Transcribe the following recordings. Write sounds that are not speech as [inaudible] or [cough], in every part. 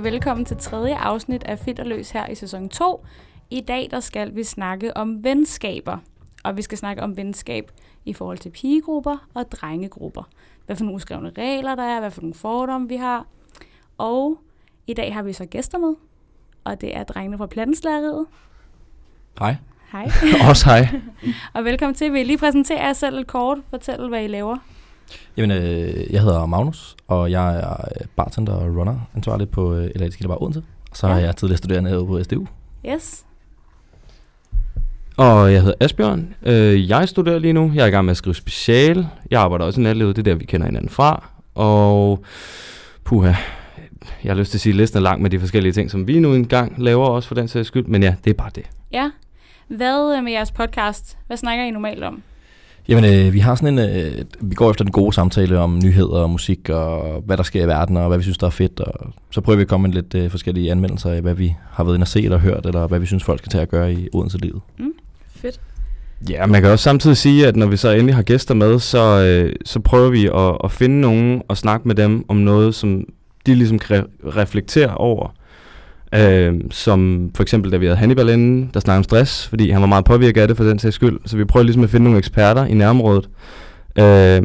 Og velkommen til tredje afsnit af Fit og Løs her i sæson 2. I dag der skal vi snakke om venskaber. Og vi skal snakke om venskab i forhold til pigegrupper og drengegrupper. Hvad for nogle uskrevne regler der er, hvad for nogle fordomme vi har. Og i dag har vi så gæster med, og det er drengene fra Plattenslageriet. Hej. Hej. [laughs] Også hej. og velkommen til. Vil I lige præsentere jer selv kort? Fortæl, hvad I laver. Jamen, øh, jeg hedder Magnus, og jeg er øh, bartender og runner ansvarlig på øh, Electric Kildebar Odense. Og så ja. er jeg tidligere studerende herude på SDU. Yes. Og jeg hedder Asbjørn. Øh, jeg studerer lige nu. Jeg er i gang med at skrive special. Jeg arbejder også i natlivet. Det er der, vi kender hinanden fra. Og puha, jeg har lyst til at sige, at listen er lang med de forskellige ting, som vi nu engang laver også for den sags skyld. Men ja, det er bare det. Ja. Hvad øh, med jeres podcast? Hvad snakker I normalt om? Jamen, øh, vi har sådan en, øh, vi går efter den gode samtale om nyheder og musik og hvad der sker i verden og hvad vi synes, der er fedt. Og så prøver vi at komme med lidt øh, forskellige anmeldelser af, hvad vi har været inde og set og hørt, eller hvad vi synes, folk skal tage at gøre i Odense-livet. Mm. Fedt. Ja, man kan også samtidig sige, at når vi så endelig har gæster med, så, øh, så prøver vi at, at finde nogen og snakke med dem om noget, som de ligesom kan reflektere over. Øh, som for eksempel, da vi havde Hannibal inde, der snakkede om stress, fordi han var meget påvirket af det for den sags skyld. Så vi prøver ligesom at finde nogle eksperter i nærområdet, øh,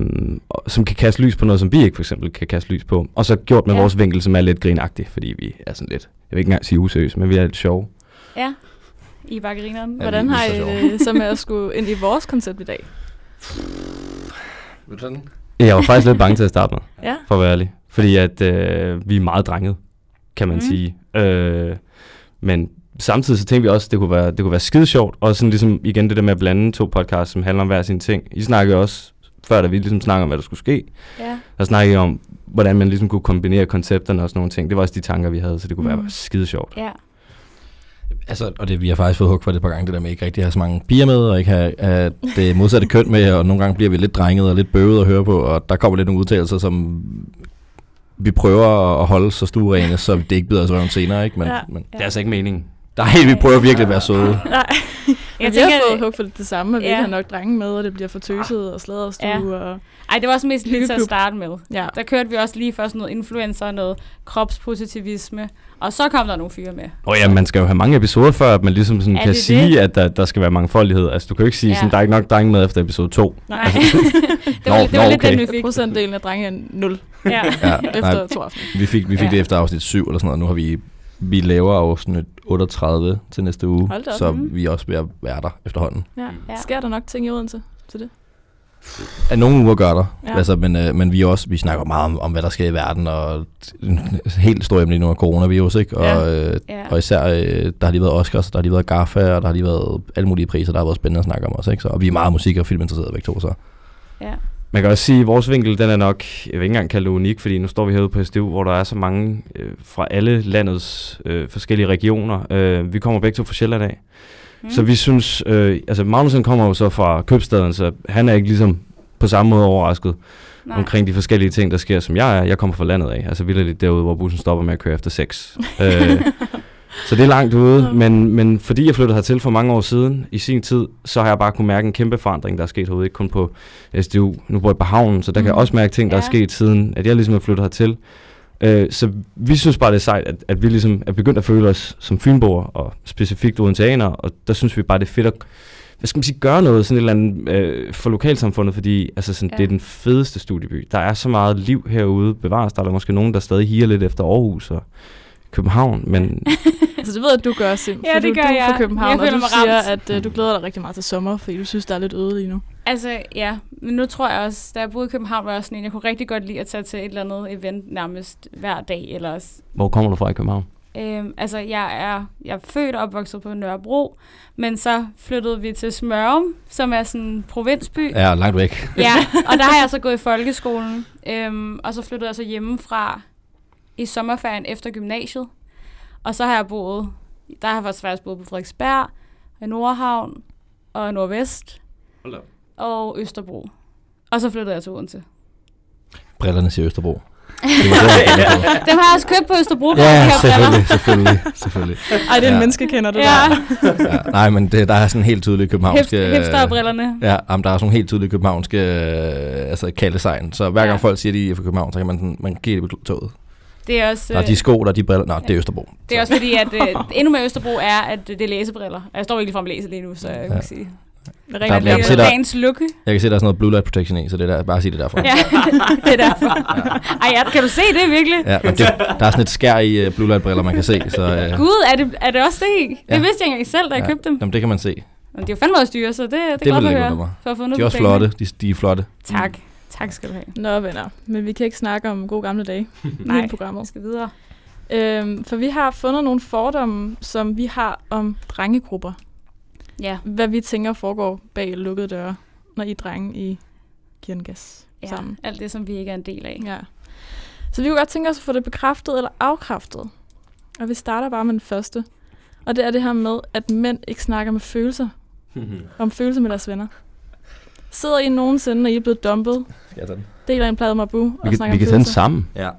som kan kaste lys på noget, som vi ikke for eksempel kan kaste lys på. Og så gjort med Ja. vores vinkel, som er lidt grinagtig, fordi vi er sådan lidt, jeg vil ikke engang sige useriøse, men vi er lidt sjove. Ja. I bakkeringerne. Ja, Hvordan har er I det så med at [laughs] skulle ind i vores koncept i dag? Vil sådan? Jeg var faktisk lidt bange til at starte med. Ja. for at være ærlig. Fordi at øh, vi er meget drenget, kan man mm. sige. Øh, men samtidig så tænkte vi også, at det kunne være, det kunne være skide sjovt. Og sådan ligesom igen det der med at blande to podcasts, som handler om hver sin ting. I snakkede også, før da vi ligesom snakkede om, hvad der skulle ske. Ja. Der snakkede I om, hvordan man ligesom kunne kombinere koncepterne og sådan nogle ting. Det var også de tanker, vi havde, så det kunne mm. være skide sjovt. Ja. Altså, og det, vi har faktisk fået hug for det et par gange, det der med ikke rigtig at have så mange piger med, og ikke have, have det modsatte køn med, og nogle gange bliver vi lidt drenget og lidt bøvet at høre på, og der kommer lidt nogle udtalelser, som vi prøver at holde så stuerene, så det ikke bider os røven senere, ikke? Men, Ja. men Det er altså ikke meningen. Nej, vi prøver virkelig at være søde. [laughs] Nej. Jeg vi tænker, har fået hug for det samme, at vi Ja. ikke har nok drenge med, og det bliver for tøset og sladderstue. Ja. Og, Ej, det var også mest lige til at starte med. ja. Der kørte vi også lige først noget influencer, noget kropspositivisme, og så kom der nogle fyre med. Og ja, man skal jo have mange episoder før, at man ligesom sådan Er kan det sige, det? at der, der skal være mangfoldighed. Altså, du kan jo ikke sige, Ja. sådan, der er ikke nok drenge med efter episode 2. Nej, [laughs] det var, [laughs] Nå, det var nå, lidt okay. den, vi fik. Procentdelen af drenge er 0 Ja. Ja, efter nej, to afsnit. vi fik, vi fik ja. det efter afsnit 7 eller sådan noget, nu har vi, vi laver afsnit 38 til næste uge, op. så Mhm. vi er også ved at være der efterhånden. Ja. Ja. ja. Sker der nok ting i Odense til det? Ja, nogle uger gør der, Ja. altså, men, øh, men vi også, vi snakker meget om, om, hvad der sker i verden, og en [laughs] helt stor emne lige nu er coronavirus, ikke? Og, Ja. øh, Ja. og især, øh, der har lige været Oscars, der har lige været GAFA, og der har lige været alle mulige priser, der har været spændende at snakke om også, ikke? Så, og vi er meget musik- og filminteresserede begge to, så. ja. Man kan også sige, at vores vinkel, den er nok, jeg vil ikke engang kalde det unik, fordi nu står vi herude på SDU, hvor der er så mange øh, fra alle landets øh, forskellige regioner. Øh, vi kommer begge to fra Sjælland af. Mm. Så vi synes, øh, altså Magnussen kommer jo så fra købstaden, så han er ikke ligesom på samme måde overrasket Nej. omkring de forskellige ting, der sker, som jeg er. Jeg kommer fra landet af, altså vildt derude, hvor bussen stopper med at køre efter seks. øh, [laughs] så det er langt ude, men, men fordi jeg flyttede hertil for mange år siden, i sin tid, så har jeg bare kunne mærke en kæmpe forandring, der er sket herude, ikke kun på SDU. Nu bor jeg på havnen, så der kan jeg Mhm. også mærke ting, der Ja. er sket siden, at jeg ligesom er flyttet hertil. Øh, så vi synes bare, det er sejt, at, at vi ligesom er begyndt at føle os som fynboer, og specifikt odenseanere, og der synes vi bare, det er fedt at hvad skal man sige, gøre noget sådan et eller andet øh, for lokalsamfundet, fordi altså sådan, ja. det er den fedeste studieby. Der er så meget liv herude, bevares. Der er der måske nogen, der stadig higer lidt efter Aarhus og København, men [laughs] Altså det ved jeg, at du gør, Sim. Ja, for det du, gør du er jeg. fra København, Jeg og du siger, ramt. at uh, du glæder dig rigtig meget til sommer, fordi du synes, der er lidt øde lige nu. Altså, ja. Men nu tror jeg også, da jeg boede i København, var jeg sådan en, jeg kunne rigtig godt lide at tage til et eller andet event nærmest hver dag. Eller, hvor kommer du fra i København? øhm, altså, jeg er, jeg er født og opvokset på Nørrebro, men så flyttede vi til Smørum, som er sådan en provinsby. Ja, langt væk. Ja, [laughs] og der har jeg så gået i folkeskolen, øhm, og så flyttede jeg så hjemmefra i sommerferien efter gymnasiet. Og så har jeg boet, der har jeg faktisk boet på Frederiksberg, i Nordhavn og Nordvest og Østerbro. Og så flyttede jeg til Odense. Brillerne siger Østerbro. Det [laughs] var det. Dem har jeg også købt på Østerbro. de Ja, her briller. selvfølgelig, selvfølgelig, selvfølgelig. [laughs] Ej, det er en Ja. menneskekender, det Ja, der. Ja, nej, men det, der er sådan helt tydelige Hip, københavnske... hipsterbrillerne. Ja, jamen, der er sådan helt tydelige københavnske øh, altså kaldesegn. Så hver gang Ja. folk siger, at de er fra København, så kan man, sådan, man give det på toget. Det er også, Der er øh, de sko, der er de briller. Nej, det er Østerbro. det er også fordi, at øh, endnu mere Østerbro er, at det er læsebriller. Jeg står ikke lige frem og læser lige nu, så jeg kan Ja. ikke sige. Er Der- rent, jeg kan se, er der- dagens lukke. Jeg kan se, der er sådan noget blue light protection i, så det er der, bare sige det derfra. Ja, [laughs] det er derfor. Ej, ja, kan du se det virkelig? Ja, men det, der er sådan et skær i uh, blue light briller, man kan se. Så, uh, Gud, er det, er det også det i? Det Ja. vidste jeg ikke engang selv, da jeg Ja. købte dem. Jamen, det kan man se. Men de er jo fandme også dyre, så det, det, det er Det godt vil at høre. For at få noget De er også flotte. De, de er flotte. Tak. Tak skal du have. Nå, venner. Men vi kan ikke snakke om gode gamle dage [laughs] Nej, i programmet. vi skal videre. Øhm, for vi har fundet nogle fordomme, som vi har om drengegrupper. Ja. Hvad vi tænker foregår bag lukkede døre, når I drenge I giver en gas ja, sammen. alt det, som vi ikke er en del af. Ja. Så vi kunne godt tænke os at få det bekræftet eller afkræftet. Og vi starter bare med den første. Og det er det her med, at mænd ikke snakker med følelser. [laughs] Om følelser med deres venner. Sidder I nogensinde, når I er blevet dumpet, Skal jeg tage den? deler en plade Mabu og Vi kan, snakker vi kan sende følelser? sammen. Ja.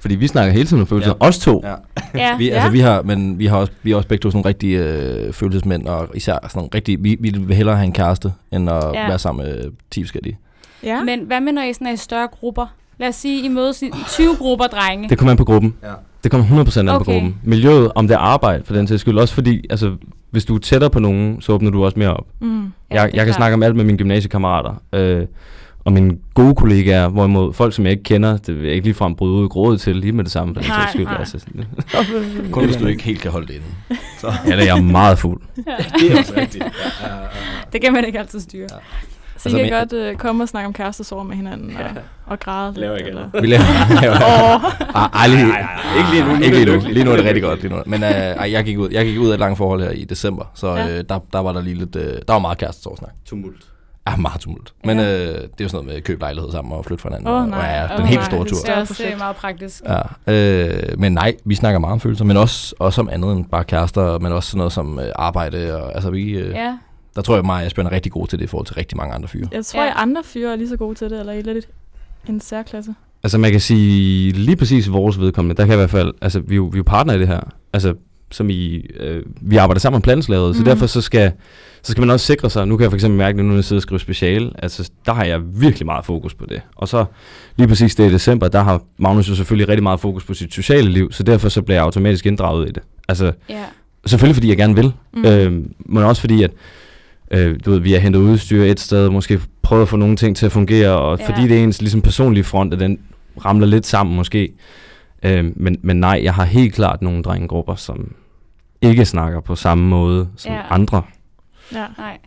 Fordi vi snakker hele tiden om følelser. Ja. Os to. ja. Ja, Vi, Ja. altså, vi har, men vi har også, vi er også begge to sådan nogle rigtige øh, følelsesmænd, og især sådan nogle rigtige, vi, vi vil hellere have en kæreste, end at Ja. være sammen med 10 forskellige. Ja. Men hvad med, når I sådan er i større grupper? Lad os sige, I mødes i 20 grupper drenge. Det kommer an på gruppen. Ja. Det kommer 100% an på Okay. gruppen. Miljøet, om det er arbejde, for den sags skyld. Også fordi, altså, hvis du er tættere på nogen, så åbner du også mere op. Mm. Ja, jeg jeg kan klart. snakke om alt med mine gymnasiekammerater. Øh, og mine gode kollegaer, hvorimod folk, som jeg ikke kender, det vil jeg ikke ligefrem bryde ud i grådet til lige med det samme. For den Nej, skyld. nej. Altså, Kun hvis du ikke helt kan holde det inde. Så. ja, det er jeg meget fuld. [laughs] det er også rigtigt. Det kan man ikke altid styre. Ja. Så Altså, I kan men- godt øh, komme og snakke om kærestesår med hinanden og, og græde lidt. Laver ikke eller- Vi laver, [laughs] laver oh. ej, lige, Ikke lige nu. Ikke er lige det nu. Lige nu er det rigtig godt. Lige nu. Men øh, ej, jeg, gik ud, jeg gik ud af et langt forhold her i december, så Ja. øh, der, der var der lige lidt, øh, der var meget kærestesårsnak. Tumult. Ja, meget tumult. Men Ja. øh, det er jo sådan noget med at købe lejlighed sammen og flytte fra hinanden. Og, nej. og ja, den Åh, helt nej, store det tur. er også meget praktisk. Ja, øh, men nej, vi snakker meget om følelser, men også, også om andet end bare kærester, men også sådan noget som øh, arbejde. Og, altså, vi, øh, ja. Der tror jeg, mig og Asbjørn er rigtig gode til det i forhold til rigtig mange andre fyre. Jeg tror, Ja. ja. at andre fyre er lige så gode til det, eller I lidt en særklasse. Altså man kan sige, lige præcis vores vedkommende, der kan i hvert fald, altså vi er jo, vi er jo partner i det her. Altså som i, øh, vi arbejder sammen om planslaget, mm. så Mhm. derfor så skal, så skal man også sikre sig, nu kan jeg for eksempel mærke, nu når jeg sidder og skriver speciale, altså der har jeg virkelig meget fokus på det. Og så lige præcis det i december, der har Magnus jo selvfølgelig rigtig meget fokus på sit sociale liv, så derfor så bliver jeg automatisk inddraget i det. Altså ja. selvfølgelig fordi jeg gerne vil, mm. øh, men også fordi at øh, du ved, vi har hentet udstyr et sted, måske prøvet at få nogle ting til at fungere, og Ja. fordi det er ens ligesom personlige front, at den ramler lidt sammen måske. Øh, men, men nej, jeg har helt klart nogle drengegrupper, som ikke snakker på samme måde som ja. andre. Ja. Nej.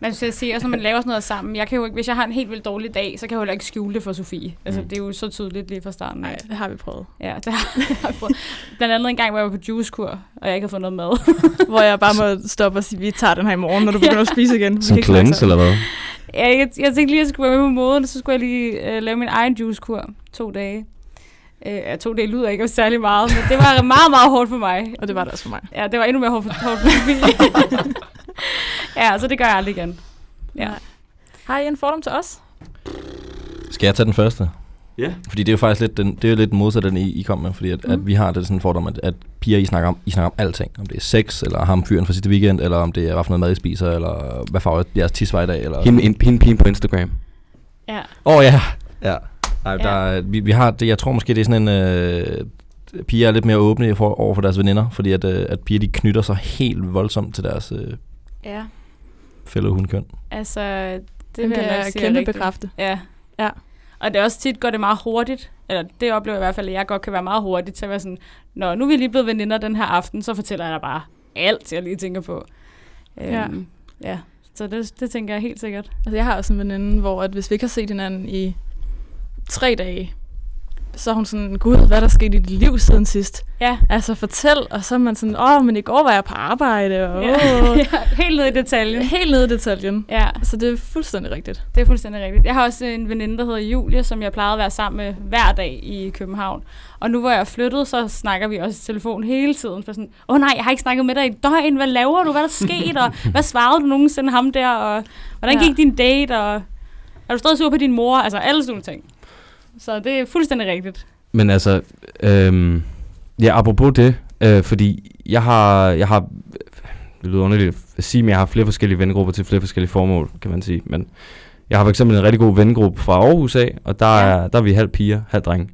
Man skal sige, også når man laver sådan noget sammen, jeg kan jo ikke, hvis jeg har en helt vildt dårlig dag, så kan jeg jo heller ikke skjule det for Sofie. Altså, Mm. det er jo så tydeligt lige fra starten. Nej, det har vi prøvet. Ja, det har [laughs] jeg prøvet. Blandt andet en gang, hvor jeg var på juicekur, og jeg ikke havde fået noget mad. [laughs] Hvor jeg bare må stoppe og sige, vi tager den her i morgen, når du begynder at spise igen. Vi Som cleanse, eller hvad? Ja, jeg, jeg tænkte lige, at jeg skulle være med på moden, og så skulle jeg lige øh, lave min egen juicekur to dage. Øh, ja, to dage lyder ikke af særlig meget, men det var meget, meget hårdt for mig. Og det var det også for mig. Ja, det var endnu mere hårdt for, hårdt for Sofie. [laughs] ja, så det gør jeg aldrig igen. Ja. Nej. Har I en fordom til os? Skal jeg tage den første? Ja. Fordi det er jo faktisk lidt, den, det er jo lidt modsat, den I, I kom med, fordi at, mm. At vi har det sådan en fordom, at, at piger, I snakker, om, I snakker om alting. Om det er sex, eller ham fyren fra sidste weekend, eller om det er, hvad for noget mad, I spiser, eller hvad farve jeres tis var i dag. Eller... Hende, hende, hende pigen på Instagram. Ja. Åh oh, ja. ja. Ej. Der, er- vi, vi har det, jeg tror måske, det er sådan en... Øh, piger er lidt mere åbne for, over for deres veninder, fordi at, øh, at piger de knytter sig helt voldsomt til deres øh, Ja, fælde hundkøn. altså, det Det vil jeg jeg er kæmpe rigtigt. bekræfte. Ja. Ja. Og det er også tit går det meget hurtigt. Eller det oplever jeg i hvert fald, at jeg godt kan være meget hurtigt til at være sådan, Nå, nu er vi lige blevet veninder den her aften, så fortæller jeg dig bare alt, jeg lige tænker på. Ja. Øhm, ja. Så det, det tænker jeg helt sikkert. Altså, jeg har også en veninde, hvor at hvis vi ikke har set hinanden i tre dage, så er hun sådan, gud, hvad er der sket i dit liv siden sidst? Ja. Altså, fortæl. Og så er man sådan, åh, men i går var jeg på arbejde, og Ja. åh. [laughs] ja. Helt ned i detaljen. Helt nede i detaljen. Ja, Så det er fuldstændig rigtigt. det er fuldstændig rigtigt. Jeg har også en veninde, der hedder Julie, som jeg plejede at være sammen med hver dag i København. Og nu hvor jeg er flyttet, så snakker vi også i telefon hele tiden. For sådan, åh nej, jeg har ikke snakket med dig i døgn. Hvad laver du? Hvad er der sket? Og hvad svarede du nogensinde ham der? Og hvordan Ja. gik din date? Og er du stadig sur på din mor? Altså alle sådan nogle ting. Så det er fuldstændig rigtigt. Men altså, øhm, ja, apropos det, øh, fordi jeg har, jeg har, det lyder underligt at sige, men jeg har flere forskellige vennegrupper til flere forskellige formål, kan man sige. Men jeg har for eksempel en rigtig god vennegruppe fra Aarhus af, og der, Ja. er, der er vi halv piger, halv dreng.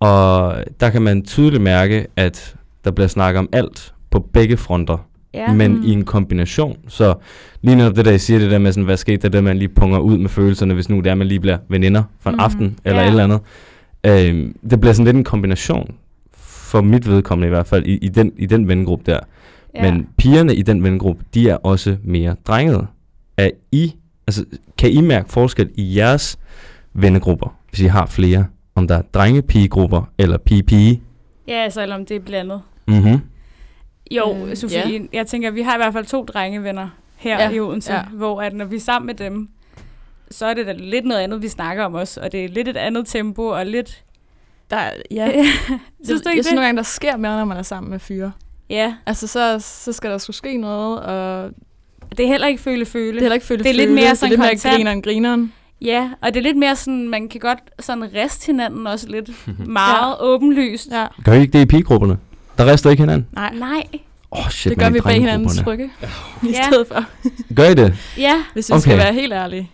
Og der kan man tydeligt mærke, at der bliver snakket om alt på begge fronter, Ja. men Mm. i en kombination. Så lige når det der, I siger det der med, sådan, hvad skete der, det man lige punger ud med følelserne, hvis nu det er, man lige bliver veninder for en Mhm. aften, eller Ja. et eller andet. Øhm, det bliver sådan lidt en kombination, for mit vedkommende i hvert fald, i, i, den, i den vennegruppe der. ja. Men pigerne i den vennegruppe, de er også mere drengede. Er I, altså, kan I mærke forskel i jeres vennegrupper, hvis I har flere? Om der er drenge-pigegrupper eller pige-pige? ja, altså, eller om det er blandet. Mhm. Jo, Øh, Sofie, ja. jeg tænker, vi har i hvert fald to drengevenner her Ja, i Odense, ja. hvor at når vi er sammen med dem, så er det da lidt noget andet, vi snakker om også, og det er lidt et andet tempo, og lidt... Der, er- ja. [laughs] synes du jeg ikke synes det? nogle gange, der sker mere, når man er sammen med fyre. Ja, Altså, så, så skal der sgu ske noget, og det er heller ikke føle-føle. det er heller ikke føle Det er lidt mere det er sådan lidt mere grineren, grineren. Ja, og det er lidt mere sådan, man kan godt sådan riste hinanden også lidt [laughs] meget ja. åbenlyst. Ja. Gør I ikke det i pigegrupperne? Der rester ikke hinanden? Nej, Nej, Åh, oh, shit, det gør vi bag hinandens drengegrupperne. trygge, i [laughs] Ja. stedet for, Gør I det? ja, hvis vi Okay. skal være helt ærlige.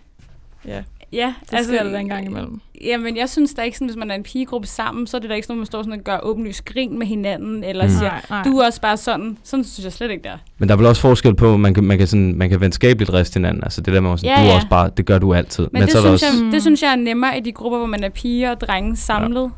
Ja, ja. det altså, sker der en gang imellem. Jamen, jeg synes da ikke sådan, hvis man er en pigegruppe sammen, så er det da ikke sådan, at man står sådan og gør åbenlyst grin med hinanden, eller Mm. siger, Nej, nej. du er også bare sådan. Sådan synes jeg slet ikke, der. Men der er vel også forskel på, at man kan, man kan, sådan, man kan venskabeligt riste hinanden. Altså det der med, at sådan, Ja, du er ja. også bare, det gør du altid. Men, Men det, så synes også, jeg, det synes jeg er nemmere i de grupper, hvor man er piger og drenge samlet.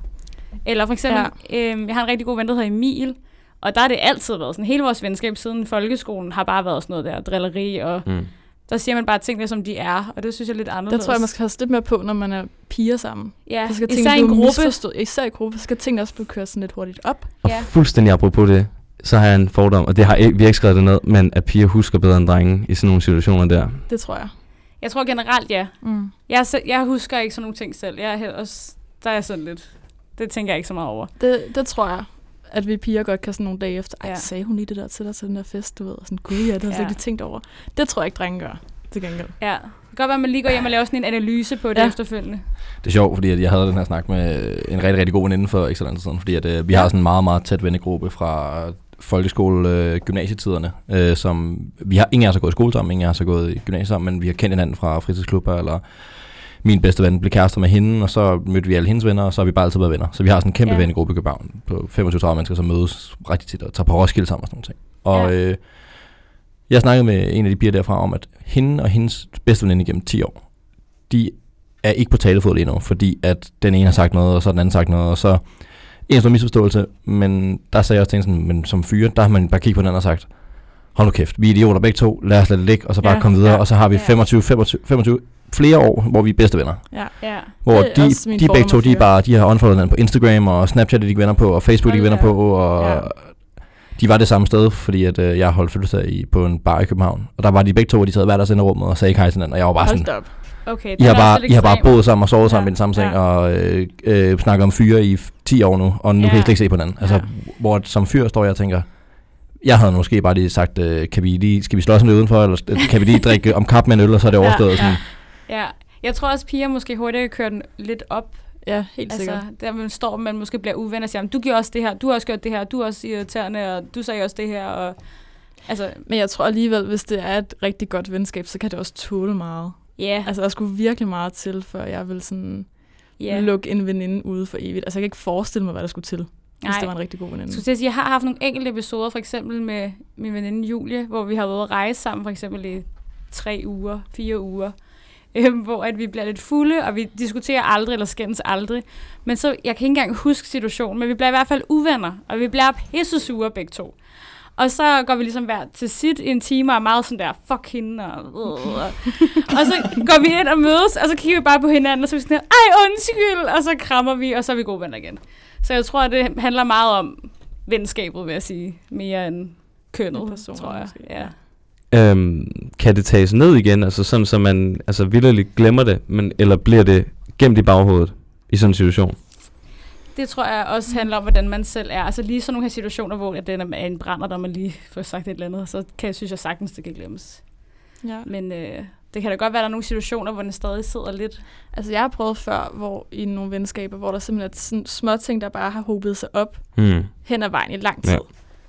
Eller for eksempel, ja. øhm, jeg har en rigtig god ven, der hedder Emil, og der har det altid været sådan, hele vores venskab siden folkeskolen har bare været sådan noget der, drilleri, og mm. der siger man bare tingene, som de er, og det synes jeg er lidt anderledes. Det tror jeg, man skal have lidt mere på, når man er piger sammen. Ja, Så skal især i en gruppe. Især i gruppe, så skal tingene også blive kørt sådan lidt hurtigt op. Og Ja. fuldstændig apropos det, så har jeg en fordom, og det har vi har ikke skrevet det ned, men at piger husker bedre end drenge i sådan nogle situationer der. Det tror jeg. Jeg tror generelt, ja. Mm. Jeg, jeg husker ikke sådan nogle ting selv. Jeg er også, der er jeg sådan lidt, det tænker jeg ikke så meget over. Det, det tror jeg, at vi piger godt kan sådan nogle dage efter. Ej, Ja. sagde hun lige det der til dig til den der fest, du ved? Og sådan, gud ja, det har jeg Ja. ikke tænkt over. Det tror jeg ikke, drenge gør, til gengæld. Ja, det kan godt være, at man lige går hjem og laver sådan en analyse på det Ja. efterfølgende. Det er sjovt, fordi at jeg havde den her snak med en rigtig, rigtig god veninde for ikke så lang tid siden, fordi at, øh, vi har sådan en meget, meget tæt vennegruppe fra folkeskole, øh, gymnasietiderne, øh, som vi har ingen af os har gået i skole sammen, ingen af os har gået i gymnasiet sammen, men vi har kendt hinanden fra fritidsklubber, eller min bedste ven blev kærester med hende, og så mødte vi alle hendes venner, og så har vi bare altid været venner. Så vi har sådan en kæmpe ja. Vennegruppe i København på 25-30 mennesker, som mødes rigtig tit og tager på Roskilde sammen og sådan nogle ting. Og Ja. øh, jeg snakkede med en af de piger derfra om, at hende og hendes bedste veninde igennem 10 år, de er ikke på talefod lige nu, fordi at den ene har sagt noget, og så den anden sagt noget, og så en stor misforståelse, men der sagde jeg også til hende sådan, men som fyre, der har man bare kigget på den anden og sagt, hold nu kæft, vi er idioter begge to, lad os lade det ligge, og så bare Ja, komme videre, ja, og så har vi ja. 25, 25, 25 flere år, hvor vi er bedste venner. Ja. Ja. Hvor de, min de begge to, de, er bare, de har unfollowet hinanden på Instagram, og Snapchat er de venner på, og Facebook er de venner på, og Ja. de var det samme sted, fordi at, øh, jeg holdt fødselsdag i, på en bar i København. Og der var de begge to, og de sad hver deres inde i rummet og sagde ikke hej til hinanden, og jeg var bare sådan, Hold da op. Okay, I har, bare, I har bare boet sammen og sovet sammen Ja, i den samme seng, ja. og øh, øh, snakket om fyre i f- 10 år nu, og nu Ja. kan I slet ikke se på hinanden. Altså, Ja. hvor som fyr står jeg og tænker, jeg havde måske bare lige sagt, øh, kan vi lige, skal vi slås det udenfor, eller kan vi lige drikke om kap med en øl, og så er det overstået. ja. Sådan. Ja, jeg tror også, piger måske hurtigt kører den lidt op. Ja, helt Altså, sikkert. der man står, man måske bliver uven og siger, "Jamen, du gjorde også det her, du har også gjort det her, du er også irriterende, og du sagde også det her. Og, altså, Men jeg tror alligevel, hvis det er et rigtig godt venskab, så kan det også tåle meget. ja, Altså, der skulle virkelig meget til, før jeg vil sådan yeah. lukke en veninde ude for evigt. Altså, jeg kan ikke forestille mig, hvad der skulle til, hvis Nej. det var en rigtig god veninde. Jeg at sige, jeg har haft nogle enkelte episoder, for eksempel med min veninde Julie, hvor vi har været at rejse sammen, for eksempel i tre uger, fire uger, øhm, hvor at vi bliver lidt fulde, og vi diskuterer aldrig, eller skændes aldrig. Men så, jeg kan ikke engang huske situationen, men vi bliver i hvert fald uvenner, og vi bliver pisse sure begge to. Og så går vi ligesom hver til sit i en time, og er meget sådan der, fuck hende, og, øh, og, og så går vi ind og mødes, og så kigger vi bare på hinanden, og så er vi sådan her, ej, undskyld, og så krammer vi, og så er vi gode venner igen. Så jeg tror, at det handler meget om venskabet, vil jeg sige, mere end kønnet, End personen, tror jeg. måske. Ja. Øhm, kan det tages ned igen, altså sådan, så man altså vildt glemmer det, men, eller bliver det gemt i baghovedet i sådan en situation? Det tror jeg også handler om, hvordan man selv er. Altså lige sådan nogle her situationer, hvor at den er en brænder, når man lige får sagt et eller andet, så kan jeg synes jeg sagtens, det kan glemmes. Ja. Men øh, det kan da godt være, at der er nogle situationer, hvor den stadig sidder lidt. Altså, jeg har prøvet før, hvor i nogle venskaber, hvor der simpelthen er sådan små ting, der bare har hobet sig op Hmm. hen ad vejen i lang tid. Ja.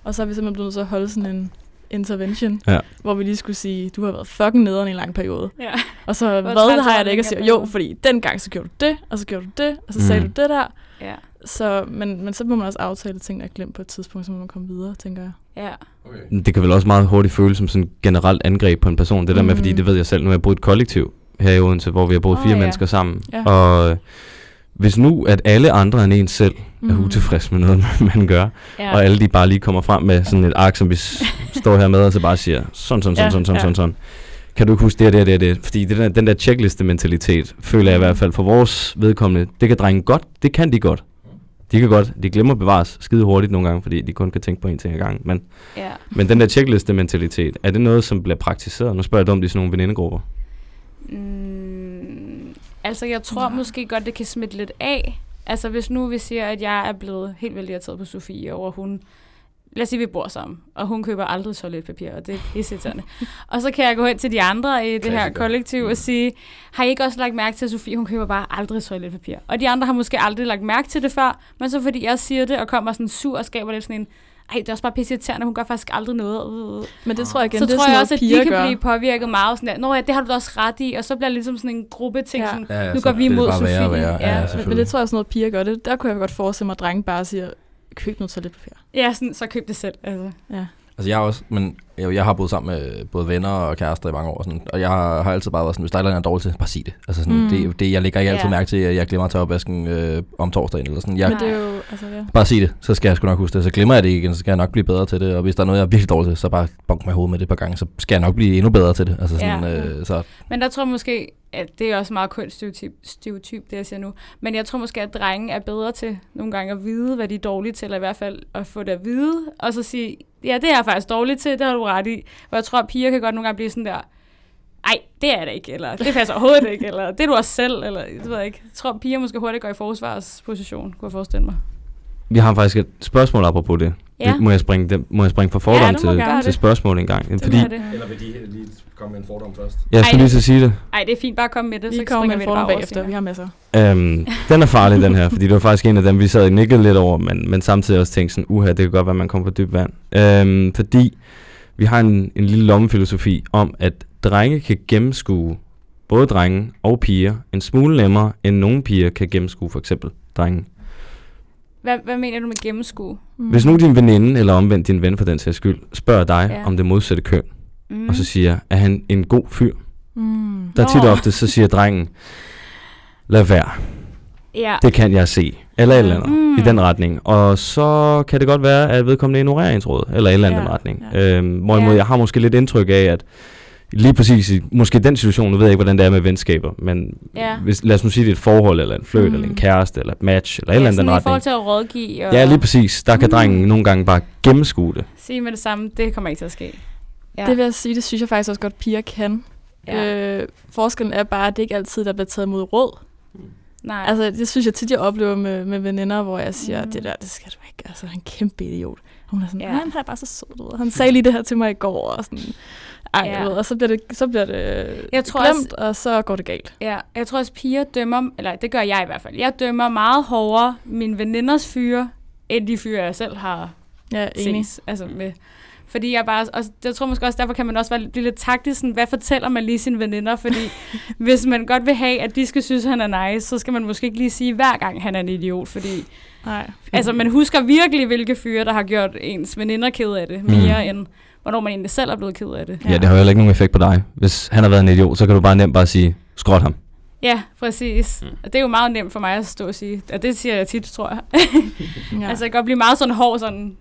Og så er vi simpelthen blevet nødt til at holde sådan en intervention, Ja. hvor vi lige skulle sige, du har været fucking nederen i en lang periode. Ja. Og så, Hvor hvad har jeg den ikke at sige? Jo, fordi dengang så gjorde du det, og så gjorde du det, og så sagde Mm. du det der. ja. Så, men, men så må man også aftale, at tingene er glemt på et tidspunkt, så må man komme videre, tænker jeg. Ja. Okay. Det kan vel også meget hurtigt føles som sådan et generelt angreb på en person. Det der med, fordi Mhm. det ved jeg selv, nu har jeg boet i et kollektiv her i Odense, hvor vi har boet Åh, fire ja. mennesker sammen. Ja. Og øh, hvis nu, at alle andre end en selv er Mhm. utilfredse med noget, [laughs] man gør, ja. og alle de bare lige kommer frem med sådan et ark, som vi står her med, og så bare siger, sådan, sådan, sådan, Ja, sådan, sådan, ja. sådan, sådan. Kan du ikke huske det, og det, og det, og det? Fordi det der, den der checkliste-mentalitet, føler jeg i hvert fald for vores vedkommende, det kan drenge godt, det kan de godt. De kan godt, de glemmer bevares skide hurtigt nogle gange, fordi de kun kan tænke på en ting ad gangen. Men, ja. men den der checkliste-mentalitet, er det noget, som bliver praktiseret? Nu spørger jeg dumt i sådan nogle venindegrupper. Mm, altså, jeg tror Nej. måske godt, det kan smitte lidt af. Altså, hvis nu vi siger, at jeg er blevet helt vildt irriteret på Sofie over, hun... Lad os sige, vi bor sammen, og hun køber aldrig toiletpapir, og det er pisseirriterende. [laughs] og så kan jeg gå hen til de andre i det her kollektiv og sige, har I ikke også lagt mærke til, at Sofie, hun køber bare aldrig toiletpapir? Og de andre har måske aldrig lagt mærke til det før, men så fordi jeg siger det, og kommer sådan sur og skaber lidt sådan en, ej, det er også bare pisseirriterende, hun gør faktisk aldrig noget. Men det tror jeg igen, så det er tror sådan jeg også, at piger de kan gør. blive påvirket meget. Sådan der, Nå ja, det har du da også ret i. Og så bliver det ligesom sådan en gruppe ting. Ja. Sådan, Ja, ja, Nu så går vi imod Sofie. Ja, Ja, men- ja, Men, men det tror jeg også noget, piger gør. Det, der kunne jeg godt forestille mig, at drengen bare siger, køb noget toiletpapir. Ja, sådan, så køb det selv. Altså. Ja. Altså jeg også, men jeg, jeg har boet sammen med både venner og kærester i mange år, og, sådan, og jeg har, har altid bare været sådan, hvis der er noget, er dårligt til, bare sig det. Altså sådan, Mm. det, det, jeg lægger ikke altid Ja. mærke til, at jeg glemmer at tage opvasken øh, om torsdagen eller sådan. Jeg, Men det er jo, altså ja. Bare sig det, så skal jeg sgu nok huske det. Så glemmer jeg det igen, så skal jeg nok blive bedre til det. Og hvis der er noget, jeg er virkelig dårlig til, så bare bonk mig hovedet med det et par gange, så skal jeg nok blive endnu bedre til det. Altså sådan, Ja. øh, så Men der tror jeg måske, at det er også meget kønsstereotyp, stereotyp, det jeg siger nu. Men jeg tror måske, at drenge er bedre til nogle gange at vide, hvad de er dårlige til, eller i hvert fald at få det at vide, og så sige, ja, det er jeg faktisk dårlig til, det har du ret i. Hvor jeg tror, at piger kan godt nogle gange blive sådan der, ej, det er det ikke, eller det passer overhovedet ikke, eller det er du også selv, eller det ved jeg ikke. Jeg tror, at piger måske hurtigt går i forsvarsposition, kunne jeg forestille mig. Vi har faktisk et spørgsmål apropos det. Ja. Det må, jeg springe, det, må jeg springe fra fordom Ja, til, til spørgsmål en gang? Det Fordi, det. Eller vil de lige komme med en fordom først? jeg skulle lige så sige det. Ej, det er fint, bare kom med det, Vi så kommer springer med en fordom bagefter. Vi har masser. Øhm, den er farlig, den her, fordi det var faktisk en af dem, vi sad og nikkede lidt over, men, men samtidig også tænkte sådan, uha, det kan godt være, man kommer på dyb vand. Øhm, fordi vi har en, en lille lommefilosofi om, at drenge kan gennemskue, både drenge og piger, en smule nemmere, end nogle piger kan gennemskue for eksempel drenge. Hvad, hvad mener du med gennemskue? Mm. Hvis nu din veninde, eller omvendt din ven for den sags skyld, spørger dig Ja. om det modsatte køn, Mm. og så siger, er han en god fyr? Mm. Der er tit og ofte, så siger drengen, lad være. Ja. Det kan jeg se. Eller et eller andet Mm. mm. i den retning. Og så kan det godt være, at vedkommende ignorerer ens råd. Eller et eller andet Ja, retning. ja. Øhm, hvorimod Ja. jeg har måske lidt indtryk af, at lige præcis i måske den situation, nu ved jeg ikke, hvordan det er med venskaber, men Ja. hvis, lad os nu sige, det er et forhold, eller en fløjt, Mm. mm. eller en kæreste, eller et match, eller et ja, eller andet sådan den i forhold retning. til at rådgive og Ja, lige præcis. Der kan Mm. drengen nogle gange bare gennemskue det. sige med det samme, det kommer ikke til at ske. Ja. Det vil jeg sige, det synes jeg faktisk også godt, piger kan. ja. Øh, forskellen er bare, at det ikke altid der bliver taget mod råd. Nej. Altså, det synes jeg tit, jeg oplever med, med veninder, hvor jeg siger, Mm. det der, det skal du ikke. Altså, han er en kæmpe idiot. Og hun er sådan, Ja. han er bare så sød ud. Han sagde lige det her til mig i går, og sådan, ej, Ja. ved, og så bliver det, så bliver det Jeg tror glemt, og så går det galt. Ja, jeg tror også, piger dømmer, eller det gør jeg i hvert fald, jeg dømmer meget hårdere mine veninders fyre, end de fyre, jeg selv har Ja, enig. ses. Altså med, fordi jeg bare, og jeg tror måske også, derfor kan man også være, blive lidt taktisk, sådan, hvad fortæller man lige sine veninder, fordi [laughs] hvis man godt vil have, at de skal synes, at han er nice, så skal man måske ikke lige sige hver gang, han er en idiot, fordi Nej. altså, man husker virkelig, hvilke fyre, der har gjort ens veninder ked af det, mere mm. end hvornår man egentlig selv er blevet ked af det. Ja. ja, det har jo heller ikke nogen effekt på dig. Hvis han har været en idiot, så kan du bare nemt bare sige, skråt ham. Ja, præcis. Mm. Og det er jo meget nemt for mig at stå og sige. Og det siger jeg tit, tror jeg. Ja. [laughs] Ja. altså, jeg kan godt blive meget sådan hård, sådan,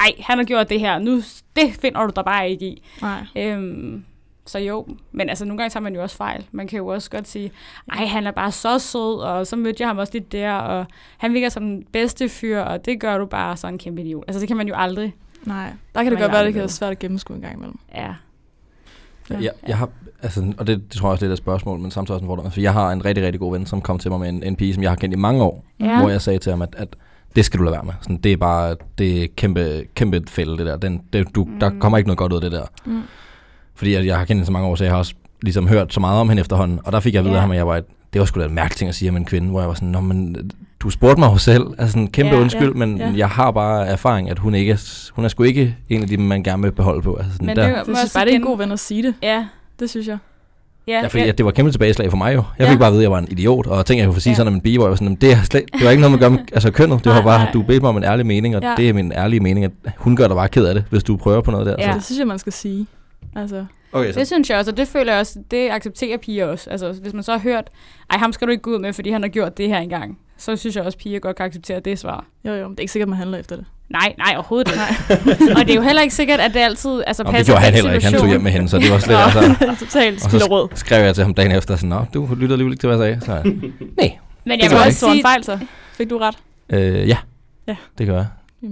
ej, han har gjort det her, nu, det finder du dig bare ikke i. Nej. Øhm, så jo, men altså nogle gange tager man jo også fejl. Man kan jo også godt sige, ej, han er bare så sød, og så mødte jeg ham også lidt der, og han virker som den bedste fyr, og det gør du bare sådan en kæmpe idiot. Altså det kan man jo aldrig. Nej. Der kan det godt være, det kan være svært at gennemskue en gang imellem. Ja. Ja. Jeg, jeg har, altså, og det, det tror jeg også lidt er et spørgsmål, men samtidig også en fordom. For jeg har en rigtig, rigtig god ven, som kom til mig med en, en pige, som jeg har kendt i mange år, Ja. hvor jeg sagde til ham, at, at det skal du lade være med. Sådan, det er bare, det er kæmpe, kæmpe fælde, det der. Den, det, du, mm. Der Mm. kommer ikke noget godt ud af det der. Mm. Fordi at jeg har kendt hende så mange år, så jeg har også ligesom hørt så meget om hende efterhånden. Og der fik jeg at vide Ja. af ham, at jeg var et, det var sgu da en mærkelig ting at sige om en kvinde, hvor jeg var sådan, Nå, men du spurgte mig jo selv, altså en kæmpe Ja, ja, undskyld, ja, men ja. jeg har bare erfaring, at hun ikke er, hun er sgu ikke en af de, man gerne vil beholde på. Altså sådan Men der. det- Jeg Må synes også bare, det er en god ven at sige det. Ja, Det synes jeg. Ja, Ja, fordi ja, det var et kæmpe tilbageslag for mig jo. Jeg Ja. fik bare at vide, at jeg var en idiot, og tænkte, at jeg kunne få sige Ja. sådan om en jeg var sådan, "Jamen, det, er slet, det var ikke noget, man gør med [laughs] altså, kønnet. Det var bare, du bedte mig om en ærlig mening, og Ja. det er min ærlige mening, at hun gør dig bare ked af det, hvis du prøver på noget der. Ja. Det synes jeg, man skal sige. Altså, Okay, det synes jeg også, og det føler jeg også, det accepterer piger også. Altså, hvis man så har hørt, ej, ham skal du ikke gå ud med, fordi han har gjort det her engang, så synes jeg også, piger godt kan acceptere det svar. jo jo, men det er ikke sikkert, man handler efter det. Nej, nej, overhovedet ikke. og det er jo heller ikke sikkert, at det altid altså, Nå, det passer gjorde han heller ikke. Han tog hjem med hende, så det var slet altså... [laughs] Totalt Og så skrev jeg til ham dagen efter, sådan, Nå, du lytter alligevel ikke til, hvad jeg sagde. Så, [laughs] nej, Men jeg jeg også Så en sige, fejl så. Fik du ret? øh, ja, Ja. det gør jeg.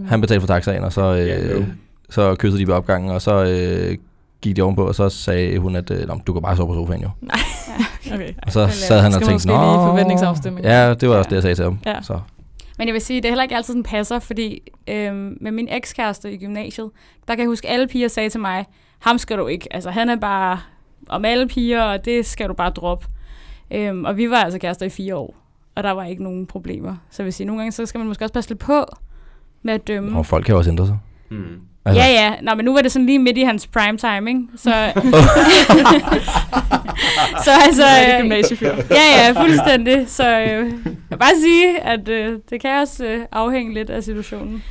Han betalte for taxaen, og så, Ja, øh, så kyssede de ved opgangen, og så øh, gik de ovenpå, og så sagde hun, at øh, "Nå, du kan bare sove på sofaen jo. [laughs] Okay. Og så sad han og tænkte, Nå, forventningsafstemning." Ja, det var også Ja. det, jeg sagde til ham. Ja. Så. Men jeg vil sige, det er heller ikke altid sådan passer, fordi øhm, med min ekskæreste i gymnasiet, der kan jeg huske, at alle piger sagde til mig, ham skal du ikke. Altså han er bare om alle piger, og det skal du bare droppe. Øhm, og vi var altså kærester i fire år, og der var ikke nogen problemer. Så jeg vil sige, nogle gange så skal man måske også passe lidt på med at dømme. Og folk kan også ændre sig. Mm. Altså, Ja, ja. Nå, men nu var det sådan lige midt i hans prime time, ikke? Så, [laughs] så altså... Ja, det er øh, gymnasiefyr. Ja, ja, fuldstændig. Så øh, jeg vil bare sige, at øh, det kan også øh, afhænge lidt af situationen.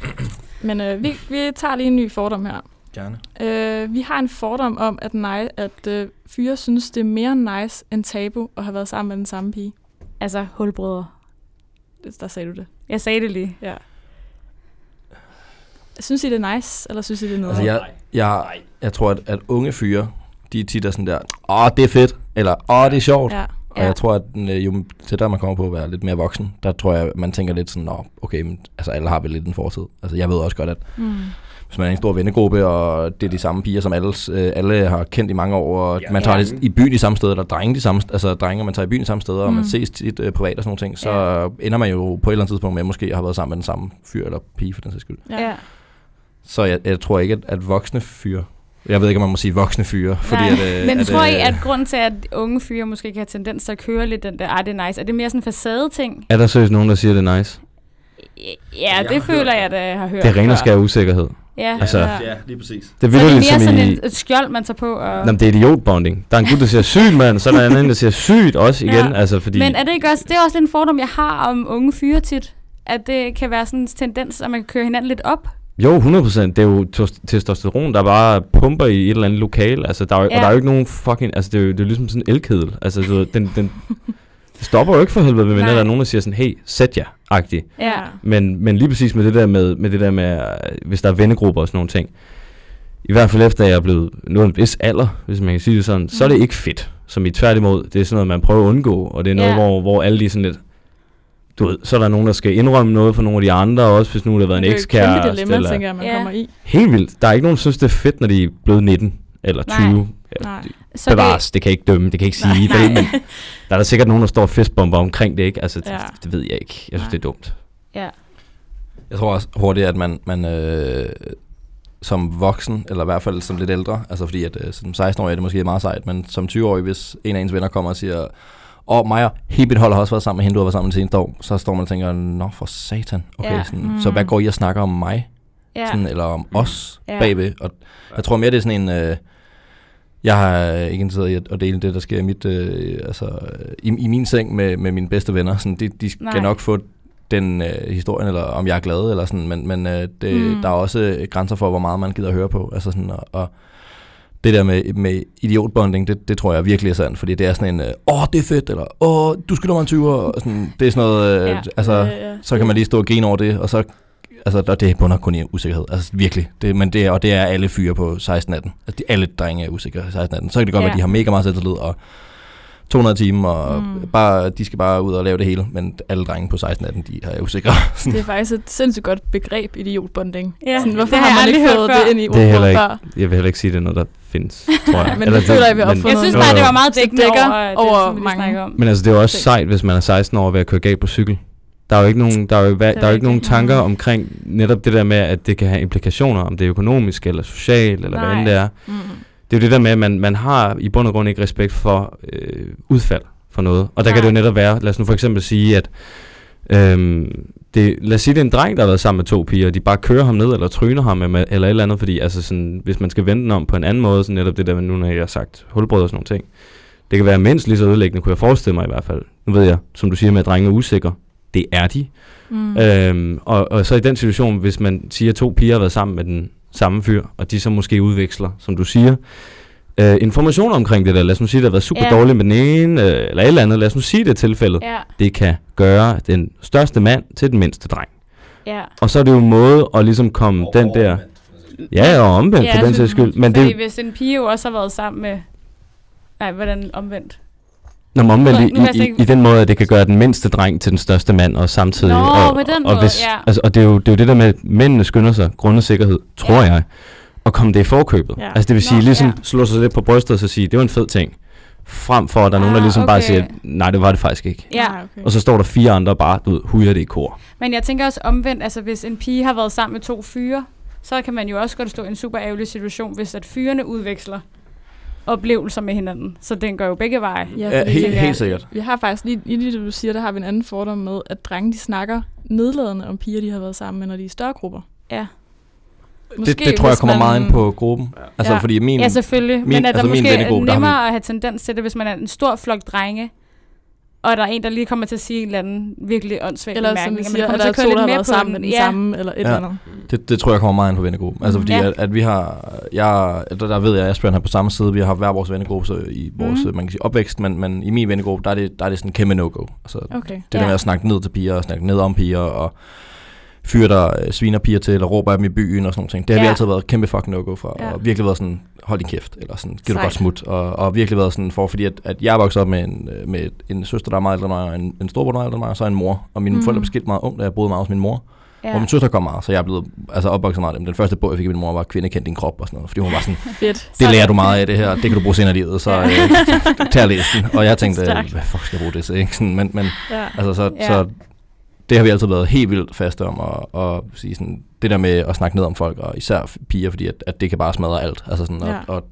Men øh, vi, vi tager lige en ny fordom her. Gerne. Øh, vi har en fordom om, at, nej, at øh, fyre synes, det er mere nice end tabu at have været sammen med den samme pige. Altså, hulbrødre. Det- Der sagde du det. Jeg sagde det lige. Ja. Synes I, det er nice, eller synes I, det er noget? Altså, jeg, jeg, jeg tror, at, at unge fyre, de er tit er sådan der, åh, det er fedt, eller åh, det er sjovt. ja. Og jeg tror, at øh, jo tættere man kommer på at være lidt mere voksen, der tror jeg, man tænker lidt sådan, Nå, okay, men, altså alle har vel lidt en fortid. Altså jeg ved også godt, at Mm. hvis man er en stor vennegruppe, og det er de samme piger, som alle, øh, alle har kendt i mange år, og Ja. man tager Ja. i byen i samme sted, eller drenge de samme, altså drenge, man tager i byen i samme steder, og man Mm. ses tit øh, privat og sådan nogle ting, så Ja. ender man jo på et eller andet tidspunkt med måske at have været sammen med den samme fyr eller pige for den sags skyld. Ja. ja. Så jeg, jeg tror ikke, at, at voksne fyre, jeg ved ikke, om man må sige voksne fyre, fordi Nej. at, øh, Men at, tror I, øh, at grunden til, at unge fyre måske kan have tendens til at køre lidt den der, ej, det er nice, er det mere sådan en facade-ting? Er der seriøst nogen, der siger, det er nice? Ja, det hørt føler jeg, at jeg har hørt Det er ren og skær usikkerhed. Ja. Altså, Ja. Lige præcis. Det er Så er det vildt mere som sådan i... en, et skjold, man tager på. Og... Nå, men det er idiotbonding. Der er en gut, der siger sygt, mand. Så er der en anden, der siger sygt også igen. Ja. Altså, fordi... Men er det ikke også, det er også lidt en fordom, jeg har om unge fyre tit, at det kan være sådan en tendens, at man kan køre hinanden lidt op. Jo, 100%. Det er jo tos- testosteron, der bare pumper i et eller andet lokale. Altså, der er, jo, Ja. Og der er jo ikke nogen fucking... Altså, det er jo, det er ligesom sådan en elkedel. Altså, du, den, den, [laughs] stopper jo ikke for helvede, Nej. der er nogen, der siger sådan, hey, sæt jer, agtigt. Ja. Men, men lige præcis med det der med, med det der med, øh, hvis der er vennegrupper og sådan nogle ting. I hvert fald efter jeg er blevet nået en vis alder, hvis man kan sige det sådan, mm. så er det Mhm. ikke fedt. Som i tværtimod, det er sådan noget, man prøver at undgå. Og det er noget, Ja. hvor, hvor alle de sådan lidt... Du ved, så er der nogen, der skal indrømme noget for nogle af de andre, også hvis nu der har været en det er jo et kæmpe ekskæreste. dilemma, eller- tænker jeg, man Ja. kommer i. Helt vildt. Der er ikke nogen, der synes, det er fedt, når de er blevet 19 eller 20. Nej. Ja, Nej. Så Bevares, det kan jeg ikke dømme, det kan ikke sige. Nej. Men [laughs] der er der sikkert nogen, der står og festbomber omkring det, ikke? Altså, det, Ja. det ved jeg ikke. Jeg synes, Nej. det er dumt. Ja. Jeg tror også hurtigt, at man, man øh, som voksen, eller i hvert fald som lidt ældre, altså fordi at øh, som 16-årig er det måske meget sejt, men som 20-årig, hvis en af ens venner kommer og siger, og Maja, helt mit hold har også været sammen med hende, du har været sammen med det seneste år, så står man og tænker, nå for satan, okay, Ja. sådan, Mm. så hvad går I og snakker om mig, Ja. sådan, eller om os Ja. bagved, og jeg tror mere, det er sådan en, øh, jeg har ikke interesseret i at, at dele det, der sker i, mit, øh, altså, i, i min seng med, med mine bedste venner, sådan, de, de skal Nej. Nok få den øh, historien, eller om jeg er glad, eller sådan, men, men øh, det, Mm. mm. der er også grænser for, hvor meget man gider at høre på, altså sådan, og, og det der med, med idiotbonding, det, det tror jeg virkelig er sandt, fordi det er sådan en, øh, åh, det er fedt, eller åh, du skylder mig en 20'er, og sådan, det er sådan noget, øh, Ja. altså, Ja, ja. så kan man lige stå og grine over det, og så, altså, der, det bunder kun i usikkerhed, altså virkelig, det, men det og det er alle fyre på 16-18, altså de, alle drenge er usikre i 16-18, så kan det godt Ja. være, at de har mega meget selvtillid, og 200 timer, og Mm. bare, de skal bare ud og lave det hele, men alle drenge på 16-18, de er usikre. [laughs] Det er faktisk et sindssygt godt begreb, idiotbonding. Ja, Sådan, hvorfor det har man ikke aldrig fået hørt før. det ind i Det ikke, før? jeg vil heller ikke sige, det er noget, der findes, [laughs] tror jeg. Men det føler jeg, vi har opfundet Jeg synes bare, det var meget Det dækkende over, det, over lige mange- om. Men altså, det er jo også sejt, hvis man er 16 år og ved at køre galt på cykel. Der er jo ikke nogen, der er jo, er der er jo ikke nogen tanker omkring netop det der med, at det kan have implikationer, om det er økonomisk eller socialt, eller hvad Nej. end det er. Mm. Det er jo det der med, at man, man har i bund og grund ikke respekt for øh, udfald for noget. Og der Nej. kan det jo netop være, lad os nu for eksempel sige, at øhm, det, lad os sige, det er en dreng, der har været sammen med to piger, og de bare kører ham ned, eller tryner ham, eller, eller et eller andet, fordi altså sådan, hvis man skal vende den om på en anden måde, så netop det der, nu når jeg har sagt hulbrød og sådan nogle ting, Det kan være mindst lige så ødelæggende, kunne jeg forestille mig i hvert fald. Nu ved jeg, som du siger med, at drenge er usikre. Det er de. Mm. Øhm, og, og så i den situation, hvis man siger, at to piger har været sammen med den samme fyr, og de så måske udveksler, som du siger, øh, informationer omkring det der. Lad os nu sige, at det har været super Ja. dårligt med den ene, øh, eller et eller andet. Lad os nu sige, det er tilfældet. Ja. Det kan gøre den største mand til den mindste dreng. ja. Og så er det jo en måde at ligesom komme den der... Ja, og omvendt Ja, for den sags skyld. Men Fordi det, hvis en pige jo også har været sammen med... Nej, hvordan omvendt? Når man omvendt i, i, i, den måde, at det kan gøre den mindste dreng til den største mand, og samtidig... Nå, og, på den og, måde, hvis, ja. altså, og det er, jo, det er jo det der med, at mændene skynder sig, grundet sikkerhed, tror Ja. jeg, og komme det i forkøbet. Ja. Altså det vil sige, Nå, ligesom ja. slå sig lidt på brystet og så sige, det var en fed ting. Frem for, at der er nogen, der Ah, ligesom bare okay. siger, nej, det var det faktisk ikke. Ja, Nej, okay. Og så står der fire andre bare, du ved, hujer det i kor. men jeg tænker også omvendt, altså hvis en pige har været sammen med to fyre, så kan man jo også godt stå i en super ærgerlig situation, hvis at fyrene udveksler oplevelser med hinanden. Så den går jo begge veje. Ja, Ja, helt, tænker helt sikkert. Vi har faktisk, lige, lige det du siger, der har vi en anden fordom med, at drenge de snakker nedladende om piger, de har været sammen med, når de er i større grupper. Ja, Det, det tror jeg kommer man- meget ind på gruppen. Altså, Ja. fordi min... ja selvfølgelig. min- men at der altså, måske er vennegruppe, der har nemmere at have tendens til det, hvis man er en stor flok drenge, og der er en, der lige kommer til at sige en eller anden virkelig åndssvagt Eller som bemærkning, vi og man siger, at der er to, der har mere været sammen med den ja. samme, eller et Ja. eller andet. Det, det tror jeg kommer meget ind på vennegruppen. Altså fordi, Ja. at, at vi har... Jeg, der, der ved jeg, at Asbjørn er på samme side. Vi har hver vores vennegruppe så i vores, Mm. man kan sige, opvækst, men, men i min vennegruppe, der er det, der er det sådan en kæmpe no-go. Altså, Okay. det Ja. der med at snakke ned til piger, og snakke ned om piger, og fyre der øh, sviner piger til, eller råber af dem i byen og sådan noget. Det har ja. vi altid været et kæmpe fucking no-go for, Ja. og virkelig været sådan, hold din kæft, eller sådan, giv du godt smut, og, og virkelig været sådan for, fordi at, at jeg vokset op med en, øh, med en søster, der er meget ældre end mig, og en, en storbror, der er ældre end mig, og så en mor, og mine Mm. forældre blev skilt meget ung, da jeg boede meget hos min mor, ja. Og min søster kom meget, så jeg er blevet altså, opvokset meget af dem. Den første bog, jeg fik af min mor, var Kvinde kendt din krop, og sådan noget, fordi hun var sådan, [laughs] Fedt. det lærer du meget af det her, det kan du bruge senere i livet, så Ja. øh, tag og læs den. Og jeg [laughs] tænkte, Stærkt. øh, hvad fuck skal jeg bruge det til, ikke? Sådan, men, men Ja. Altså, så, ja. så det har vi altid været helt vildt faste om, at, at sige sådan, det der med at snakke ned om folk, og især piger, fordi at, at det kan bare smadre alt. Altså sådan, Ja. og, og,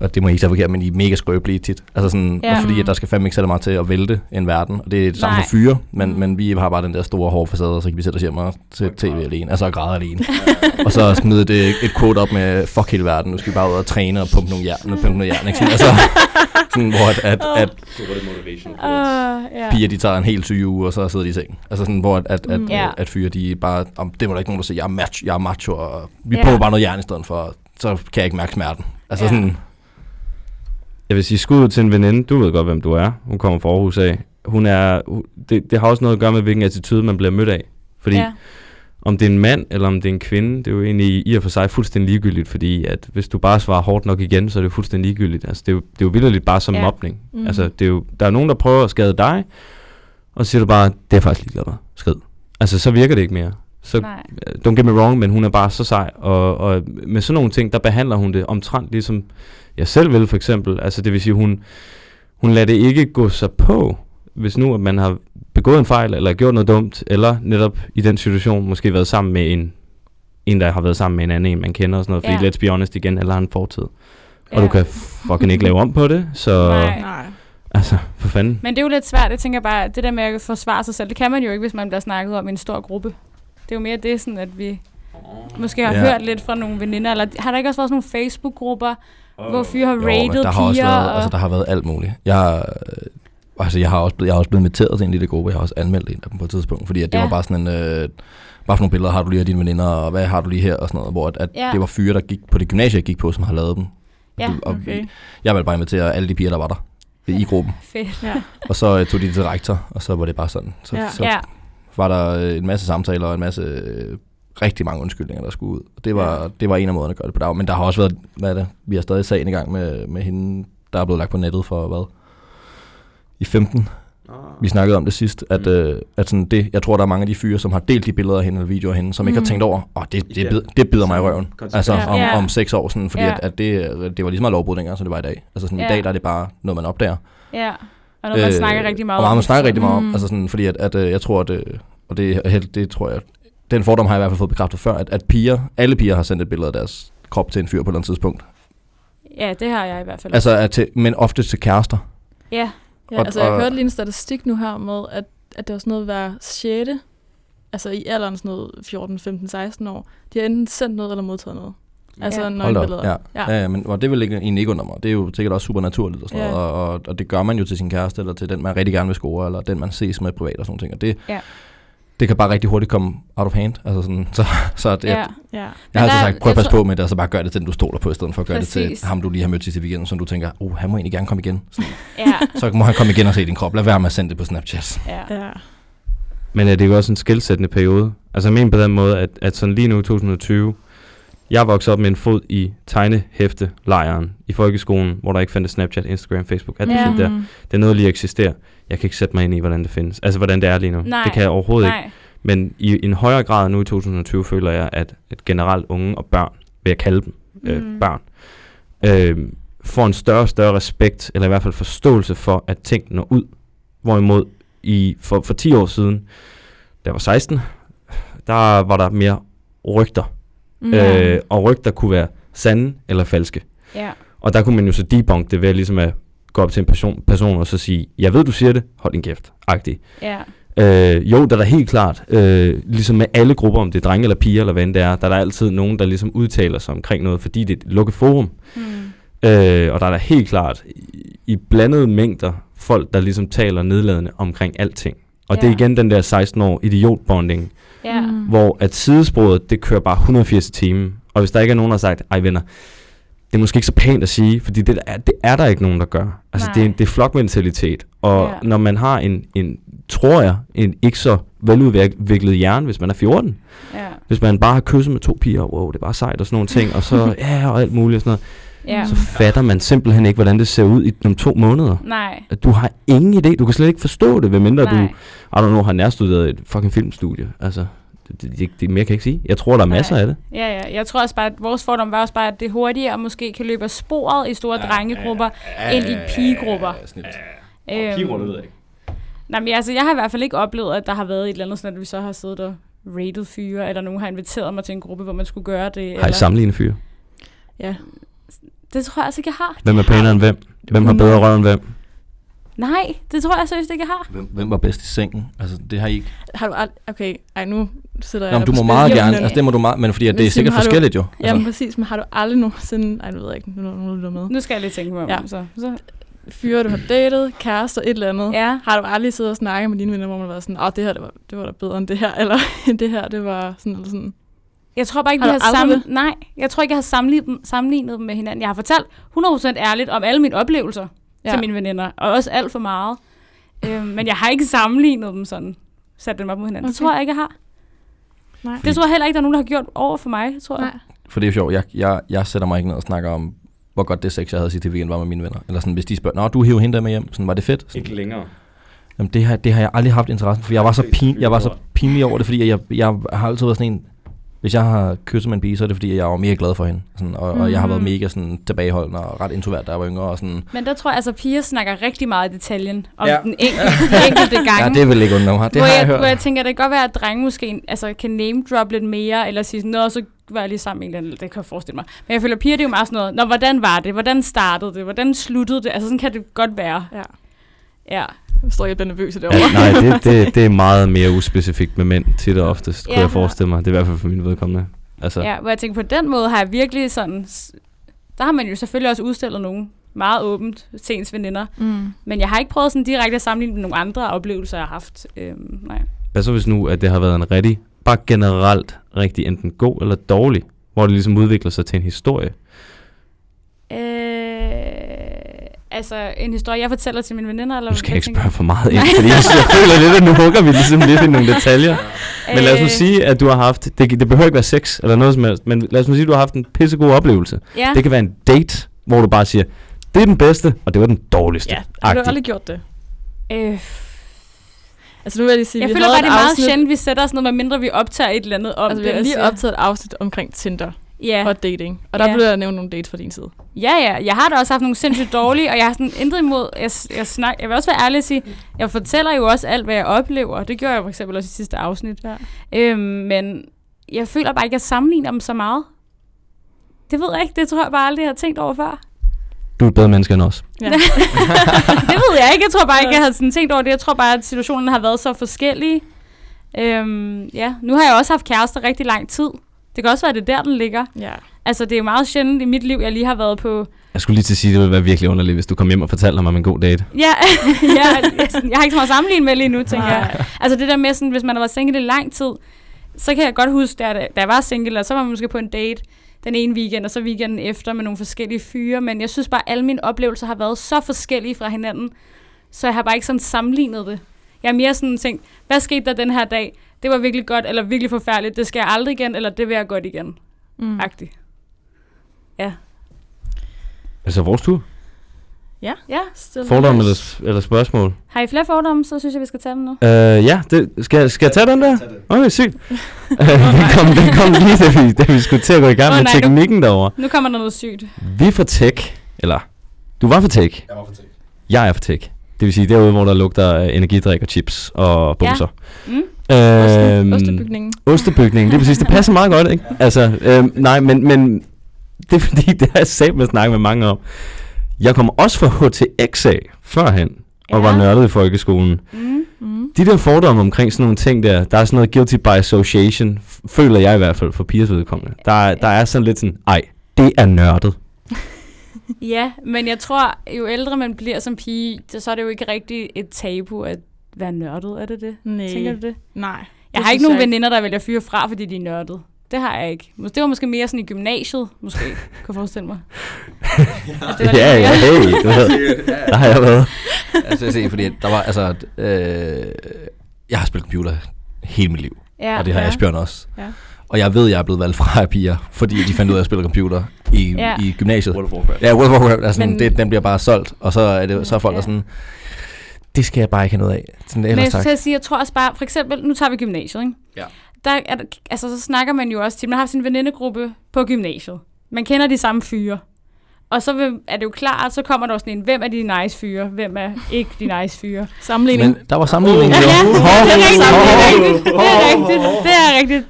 og det må jeg ikke sige forkert, men de er mega skrøbelige tit. Altså sådan, Ja. fordi at der skal fandme ikke særlig meget til at vælte en verden, og det er det samme Nej. for fyre, men, Mm. men vi har bare den der store hårde facade, og så kan vi sætte os hjem og se tv alene, altså og græde alene. og så smide et, et quote op med, fuck hele verden, nu skal vi bare ud og træne og pumpe nogle jern, pumpe noget jern, ikke? Sådan, altså, sådan, hvor at, at, at Uh, ja. piger, de tager en helt syg uge, og så sidder de i sengen. Altså sådan, hvor at, at, at, Mm. At, at fyre, de bare, om, det må der ikke nogen, der siger, jeg er macho, jeg er macho og vi Ja. prøver bare noget jern i stedet for, så kan jeg ikke mærke smerten. Altså ja. sådan, Jeg vil sige skud til en veninde. Du ved godt, hvem du er. Hun kommer fra Aarhus af. Hun er, det, det har også noget at gøre med, hvilken attitude man bliver mødt af. Fordi Ja. om det er en mand eller om det er en kvinde, det er jo egentlig i og for sig fuldstændig ligegyldigt, fordi at hvis du bare svarer hårdt nok igen, så er det jo fuldstændig ligegyldigt. Altså, det, er jo, det er jo vildt bare som Ja. mobning. Mm. Altså, det er jo, der er nogen, der prøver at skade dig, og så siger du bare, det er faktisk ligeglad med. Skrid. Altså, så virker det ikke mere. Så, Nej. don't get me wrong, men hun er bare så sej, og, og med sådan nogle ting, der behandler hun det omtrent ligesom jeg selv vil for eksempel. Altså det vil sige, hun, hun lader det ikke gå sig på, hvis nu at man har begået en fejl, eller gjort noget dumt, eller netop i den situation måske været sammen med en, en der har været sammen med en anden, en man kender og sådan noget, fordi Ja. let's be honest igen, eller har en fortid. Og Ja. du kan fucking ikke lave om på det, så Nej. Nej. altså, for fanden. Men det er jo lidt svært. Jeg tænker bare, det der med at forsvare sig selv, det kan man jo ikke, hvis man bliver snakket om i en stor gruppe. Det er jo mere det, sådan at vi måske har Ja. hørt lidt fra nogle veninder, eller har der ikke også været sådan nogle Facebook-grupper, hvor fyre har rated der har også piger? været, og... altså der har været alt muligt. Jeg har, øh, altså jeg har også blevet, jeg har også blevet inviteret til en lille gruppe, jeg har også anmeldt en af dem på et tidspunkt, fordi at det Ja. var bare sådan en, øh, bare for nogle billeder, har du lige af dine veninder, og hvad har du lige her, og sådan noget, hvor at, at Ja. det var fyre, der gik på det gymnasie, jeg gik på, som har lavet dem. Ja, og okay. Jeg ville bare invitere alle de piger, der var der i gruppen. [laughs] Fedt. Ja. Og så øh, tog de det til rektor, og så var det bare sådan. Så, Ja. så Ja. var der øh, en masse samtaler og en masse øh, rigtig mange undskyldninger, der skulle ud. Og det var, Ja. det var en af måderne at gøre det på dag. Men der har også været, hvad er det, vi har stadig sagen i gang med, med hende, der er blevet lagt på nettet for hvad? I 15. Vi snakkede om det sidst, at, Mm. øh, at sådan det, jeg tror, der er mange af de fyre, som har delt de billeder af hende eller videoer af hende, som mm. ikke har Mm. tænkt over, åh, oh, det, det, bid, det bider mig i røven. Altså om, Ja. om seks år, sådan, fordi Ja. at, at det, det var lige så meget lovbrud dengang, som det var i dag. Altså sådan, Ja. i dag der er det bare noget, man opdager. Ja, og noget, man snakker rigtig meget Øh, og om. man snakker rigtig meget om. Mm. Altså sådan, fordi at, at, øh, jeg tror, at, øh, og det, helt, det tror jeg, den fordom har jeg i hvert fald fået bekræftet før, at, at piger, alle piger har sendt et billede af deres krop til en fyr på et eller andet tidspunkt. Ja, det har jeg i hvert fald. Altså, at til, men ofte til kærester. ja, Ja, Og- altså jeg og- hørte lige en statistik nu her med, at, at det var sådan noget hver 6. Altså i alderen sådan noget 14, 15, 16 år. De har enten sendt noget eller modtaget noget. Altså Ja. Nøgenbilleder. op, ja. Ja. Ja. ja, men og det vil ikke, egentlig ikke undre mig. Det er jo sikkert også super naturligt og sådan Ja. noget, og, og, og, det gør man jo til sin kæreste, eller til den, man rigtig gerne vil score, eller den, man ses med privat og sådan noget. Og det, Ja. Det kan bare rigtig hurtigt komme out of hand. Altså sådan, [laughs] så, så det, Ja. ja. Jeg har Men der- sagt, prøv at passe tror- på med det, og så bare gør det til den, du stoler på, i stedet for at gøre det Præcis. til ham, du lige har mødt sidste weekend, som du tænker, oh, han må egentlig gerne komme igen. Sådan, [laughs] Ja, så må han komme igen og se din krop. Lad være med at sende det på Snapchat. ja. ja. Men er det jo også en skældsættende periode? Altså jeg mener på den måde, at, at sådan lige nu i 2020, jeg voksede op med en fod i tegnehæfte-lejren i folkeskolen, hvor der ikke fandtes Snapchat, Instagram, Facebook, alt det Ja. der. Mm. Det er noget lige eksisterer. Jeg kan ikke sætte mig ind i, hvordan det findes. Altså, hvordan det er lige nu. Nej. Det kan jeg overhovedet ikke. Nej. Men i en højere grad nu i 2020 føler jeg, at, at generelt unge og børn, vil jeg kalde dem øh, Mm. børn, øh, får en større og større respekt, eller i hvert fald forståelse for, at ting når ud. Hvorimod i, for, for 10 år siden, da jeg var 16, der var der mere rygter. Mm. Øh, og rygter kunne være sande eller falske. Ja. Og der kunne man jo så debunk det ved ligesom at gå op til en person, person og så sige, jeg ved, du siger det, hold din kæft, agtig. Ja. Øh, jo, der er da helt klart, øh, ligesom med alle grupper, om det er drenge eller piger eller hvad end det er, der er der altid nogen, der ligesom udtaler sig omkring noget, fordi det er et lukket forum. Hmm. Øh, og der er der helt klart i, i blandede mængder folk, der ligesom taler nedladende omkring alting. Og ja. det er igen den der 16 år idiotbonding, Ja. Mm. hvor at sidesporet, det kører bare 180 i timen. Og hvis der ikke er nogen, der har sagt, ej venner, det er måske ikke så pænt at sige, fordi det er, det er der ikke nogen, der gør. Altså det er, det er flokmentalitet. Og Ja. når man har en, en, tror jeg, en ikke så veludviklet hjerne, hvis man er 14, Ja. hvis man bare har kysset med to piger, wow, det er bare sejt og sådan nogle ting, og så, [laughs] ja, og alt muligt og sådan noget, Ja. så fatter man simpelthen ikke, hvordan det ser ud i om to måneder. Nej. Du har ingen idé, du kan slet ikke forstå det, medmindre du, Nej. I don't know, har nærstuderet et fucking filmstudie. Altså, det, det, det, det mere kan jeg ikke sige. Jeg tror, der er masser Nej. af det. Ja, ja. Jeg tror også bare, at vores fordom var også bare, at det hurtigere måske kan løbe af sporet i store drengegrupper ind i pigegrupper. Snilt. Øhm, ved jeg ikke. Nej, men altså, jeg har i hvert fald ikke oplevet, at der har været et eller andet sådan, at vi så har siddet og rated fyre, eller nogen har inviteret mig til en gruppe, hvor man skulle gøre det. Har I eller... sammenlignet fyre? Ja. Det tror jeg altså ikke, jeg har. Hvem er pænere end hvem? Hvem har bedre røv end hvem? Nej, det tror jeg seriøst ikke, jeg har. Hvem, hvem var bedst i sengen? Altså, det har I ikke. Har du ald- Okay, ej nu sidder Nå, jeg men du på må meget Jo, gerne. Altså, det må du meget, men fordi at det er sikkert du- forskelligt jo. Jamen Altså, præcis, men har du aldrig nogensinde... Ej, nu ved jeg ikke, nu er der er med. Nu skal jeg lige tænke mig om, Ja. så. så. Fyre, du har datet, kærester, et eller andet. Ja. Har du aldrig siddet og snakket med dine venner, hvor man var sådan, åh, det her, det var, det var da bedre end det her, [laughs] eller det her, det var sådan, eller sådan. Jeg tror bare ikke, Har vi har aldrig sammen... Nej, jeg tror ikke, jeg har sammenlignet sammenlignet dem med hinanden. Jeg har fortalt 100% ærligt om alle mine oplevelser ja. Til mine veninder, og også alt for meget. øhm, men jeg har ikke sammenlignet dem sådan, sat dem op mod hinanden. Okay. Det tror jeg ikke, jeg har. Nej. Det tror jeg heller ikke, der er nogen, der har gjort over for mig, tror jeg. Nej. For det er jo sjovt, jeg, jeg, jeg sætter mig ikke ned og snakker om, hvor godt det sex, jeg havde sidste weekend, var med mine venner. Eller sådan, hvis de spørger, nå, du hiver hende der med hjem, sådan, var det fedt? Sådan, længere. Jamen, det har, det har jeg aldrig haft interesse for, for jeg var så, pin, jeg var så pinlig over det, fordi jeg, jeg har altid været sådan en, hvis jeg har kysset med en pige, så er det fordi, jeg var mega glad for hende. Sådan, og, og jeg har været Mhm. mega sådan, tilbageholdende og ret introvert, da jeg var yngre. Og sådan, Men der tror jeg, altså, piger snakker rigtig meget i detaljen om Ja. den enkelte, enkelte [laughs] gange. ja, det vil ikke undre mig. Det hvor, har jeg, jeg, hørt. hvor jeg tænker, det kan godt være, at drenge måske altså, kan name drop lidt mere, eller sige sådan noget, og så var jeg lige sammen med en eller anden, det kan jeg forestille mig. Men jeg føler, piger det er jo meget sådan noget, Nå, hvordan var det? Hvordan startede det? Hvordan sluttede det? Altså sådan kan det godt være. Ja. Ja. Nu står jeg bliver nervøs Ja, derovre. nej, det, det, [laughs] det er meget mere uspecifikt med mænd, tit og oftest, kunne Ja. jeg forestille mig. Det er i hvert fald for min vedkommende. Altså, ja, hvor jeg tænker, på den måde har jeg virkelig sådan, der har man jo selvfølgelig også udstillet nogen meget åbent til ens veninder. Mm. Men jeg har ikke prøvet sådan direkte at sammenligne med nogle andre oplevelser, jeg har haft. Øhm, nej. Hvad så hvis nu, at det har været en rigtig, bare generelt rigtig enten god eller dårlig, hvor det ligesom udvikler sig til en historie? Øh, altså en historie, jeg fortæller til mine veninder? Eller Nu skal ikke tænker spørge for meget [laughs] ind, fordi jeg, jeg føler lidt, at nu hugger vi ligesom lidt i nogle detaljer. Men lad os nu Øh, sige, at du har haft, det, det behøver ikke være sex eller noget som helst, men lad os nu sige, at du har haft en pissegod oplevelse. Ja. Det kan være en date, hvor du bare siger, det er den bedste, og det var den dårligste. Ja, har du aldrig gjort det? Øh, Altså nu vil jeg lige sige, jeg vi føler bare, det et er meget afsnit, sjældent, vi sætter os ned, medmindre vi optager et eller andet om Altså vi det. har og lige optaget et afsnit omkring Tinder Ja. og dating, og der Ja. blev der nævnt nogle dates fra din side. ja, ja. Jeg har da også haft nogle sindssygt dårlige, og jeg har sådan intet imod. Jeg, jeg, snak, jeg vil også være ærlig og sige, jeg fortæller jo også alt, hvad jeg oplever. Det gjorde jeg for eksempel også i sidste afsnit. Ja. Øhm, men jeg føler bare ikke, at jeg sammenligner dem så meget. Det ved jeg ikke. Det tror jeg bare aldrig, jeg har tænkt over før. Du er et bedre menneske end os. Ja. [laughs] [laughs] det ved jeg ikke. Jeg tror bare ikke, jeg havde sådan tænkt over det. Jeg tror bare, at situationen har været så forskellige. Øhm, ja, nu har jeg også haft kærester rigtig lang tid. Det kan også være, at det er der, den ligger. ja. Altså, det er jo meget sjældent i mit liv, jeg lige har været på... Jeg skulle lige til at sige, at det ville være virkelig underligt, hvis du kom hjem og fortalte mig om en god date. Ja, [laughs] ja jeg, jeg har ikke så meget sammenlignet med lige nu, tænker jeg. Altså det der med, sådan, hvis man har været single i lang tid, så kan jeg godt huske, da, da jeg var single, og så var man måske på en date den ene weekend, og så weekenden efter med nogle forskellige fyre, men jeg synes bare, at alle mine oplevelser har været så forskellige fra hinanden, så jeg har bare ikke sådan sammenlignet det. Jeg har mere sådan tænkt, hvad skete der den her dag? Det var virkelig godt, eller virkelig forfærdeligt. Det skal jeg aldrig igen, eller det vil jeg godt igen. Mm. Agtigt. Ja. Altså vores tur. Ja, Ja. stille. Fordom eller, eller spørgsmål? Har I flere fordomme, så synes jeg, vi skal tage dem nu. Uh, ja, det, skal, skal jeg tage den der? Okay, sygt. [laughs] [laughs] Øh, den, kom, den kom lige, da vi, da vi skulle til at gå i gang Åh, med nej, teknikken derovre. Nu kommer der noget sygt. Vi er for tech, eller du var for tech, Jeg var for tæt. jeg er for tech. Det vil sige derude, hvor der lugter øh, energidrik og chips og bumser. Mm. Øhm, Ostebygningen. Ostebygningen, det er præcis. Det passer meget godt, ikke? Altså, øhm, nej, men, men det er fordi, [laughs] det har jeg sagt med at snakke med mange om. Jeg kommer også fra HTX af førhen, og Ja. var nørdet i folkeskolen. Mm. Mm. De der fordomme omkring sådan nogle ting der, der er sådan noget guilty by association, føler jeg i hvert fald for pigers vedkommende. Der, er- der er sådan lidt sådan, ej, det er nørdet. [laughs] Ja, men jeg tror, jo ældre man bliver som pige, så så er det jo ikke rigtig et tabu at være nørdet, er det det? Nej. Tænker du det? Nej. Jeg det har ikke nogen veninder, der vælger fyre fra, fordi de er nørdet. Det har jeg ikke. Det var måske mere sådan i gymnasiet, måske, [laughs] kan jeg forestille mig. At det var lidt Ja, ja, hey, du ved, der har jeg været. [laughs] altså, jeg ser, fordi der var, altså, øh, jeg har spillet computer hele mit liv, Ja, og det har ja. Asbjørn også. Ja. Og jeg ved, jeg er blevet valgt fra af piger, fordi de fandt ud af at spille computer i, Ja. ja. i gymnasiet. World of Warcraft. Ja, World of Warcraft, altså, Men- Men, det, den bliver bare solgt, og så er, det, så er folk Ja. der sådan, det skal jeg bare ikke have noget af. Sådan, Men ellers jeg skulle tak. til at sige, jeg tror også bare, for eksempel, nu tager vi gymnasiet, ikke? Ja. Der er, altså, så snakker man jo også til, man har sin venindegruppe på gymnasiet. Man kender de samme fyre. Og så vil, er det jo klart, så kommer der også sådan en, hvem er de nice fyre, hvem er ikke de nice fyre. Sammenligning. Men der var sammenligning. Ja, jo. ja, det er rigtigt. Det er rigtigt. Det er rigtigt.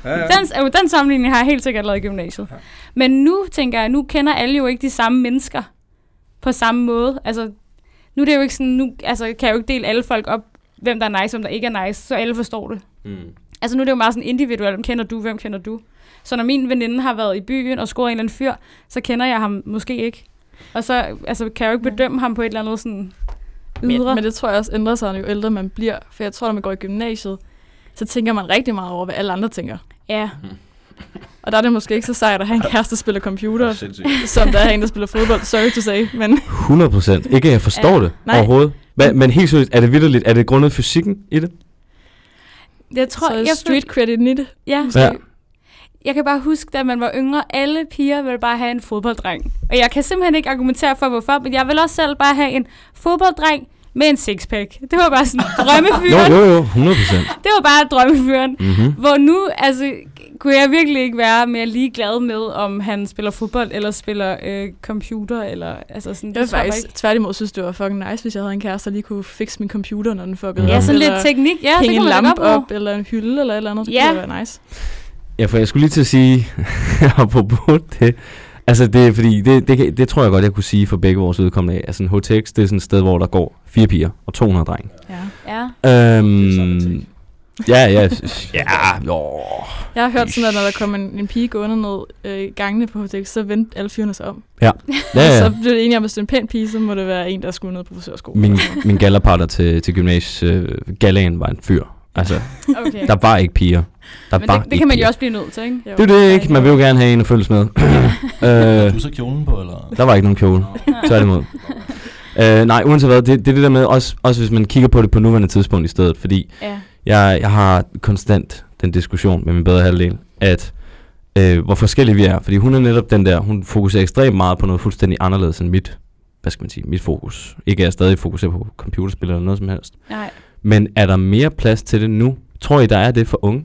Den, øh, den sammenligning har jeg helt sikkert lavet i gymnasiet. Men nu tænker jeg, nu kender alle jo ikke de samme mennesker på samme måde. Altså, nu er det jo ikke sådan, nu altså, kan jeg jo ikke dele alle folk op, hvem der er nice, hvem der ikke er nice, så alle forstår det. Mm. Altså nu er det jo meget sådan individuelt, hvem kender du, hvem kender du? Så når min veninde har været i byen og scoret en eller anden fyr, så kender jeg ham måske ikke. Og så altså, kan jeg jo ikke bedømme ham på et eller andet sådan ydre. Men, men det tror jeg også ændrer sig, jo ældre man bliver. For jeg tror, når man går i gymnasiet, så tænker man rigtig meget over, hvad alle andre tænker. ja, Og der er det måske ikke så sejt at have en kæreste, der spiller computer, som der er en, der spiller fodbold. Sorry to say, men 100 procent. Ikke at jeg forstår Ja. det Nej. overhovedet. Hva, men helt seriøst, er det vidderligt? Er det grundet fysikken i det? jeg tror, så er jeg street credit i det. Ja, Ja. ja. Jeg kan bare huske, da man var yngre, alle piger ville bare have en fodbolddreng. Og jeg kan simpelthen ikke argumentere for, hvorfor, men jeg vil også selv bare have en fodbolddreng med en sixpack. Det var bare sådan Jo, [laughs] drømmefyren. jo, jo. 100 procent. Det var bare drømmefyren. Mm-hmm. Hvor nu, altså, kunne jeg virkelig ikke være mere ligeglad med, om han spiller fodbold, eller spiller øh, computer, eller altså sådan. Jeg vil faktisk tværtimod synes, det var fucking nice, hvis jeg havde en kæreste, der lige kunne fikse min computer, når den fuckede ikke. Ja, Ja, sådan lidt teknik. Ja, det hænge en lampe bruge. op, eller en hylde, eller et eller andet. Så Ja. kunne det være nice. Ja, for jeg skulle lige til at sige, [laughs] apropos det, altså det er fordi, det, det, det tror jeg godt, jeg kunne sige for begge vores udkommende af. Altså en HTX, det er sådan et sted, hvor der går fire piger og 200 drenge. Ja. Ja. Øhm, ja, ja, ja, jo. Jeg har hørt sådan, at når der kom en, en pige gående ned øh, gangene på HTX, så vendte alle fyrene sig om. Ja, [laughs] Og ja. så blev det enige om, at hvis det er en pæn pige, så må det være en, der skulle ned på frisørskolen. Min, min gallerpartner til, til gymnasiet, øh, var en fyr. Altså, [laughs] Okay. der var ikke piger. Der Men var det, det kan man jo også blive nødt til, ikke? Jo. Det er det ikke. Man vil jo gerne have en at følges med. [laughs] øh, du så kjolen på, eller? der var ikke nogen kjole. Tværtimod. Øh, nej, uanset hvad, det, det er det der med, også, også hvis man kigger på det på nuværende tidspunkt i stedet, fordi Ja. Jeg, jeg har konstant den diskussion med min bedre halvdel, at øh, hvor forskellige vi er, fordi hun er netop den der, hun fokuserer ekstremt meget på noget fuldstændig anderledes end mit, hvad skal man sige, mit fokus. Ikke at jeg stadig fokuserer på computerspil eller noget som helst. Nej. Men er der mere plads til det nu? Tror I, der er det for unge?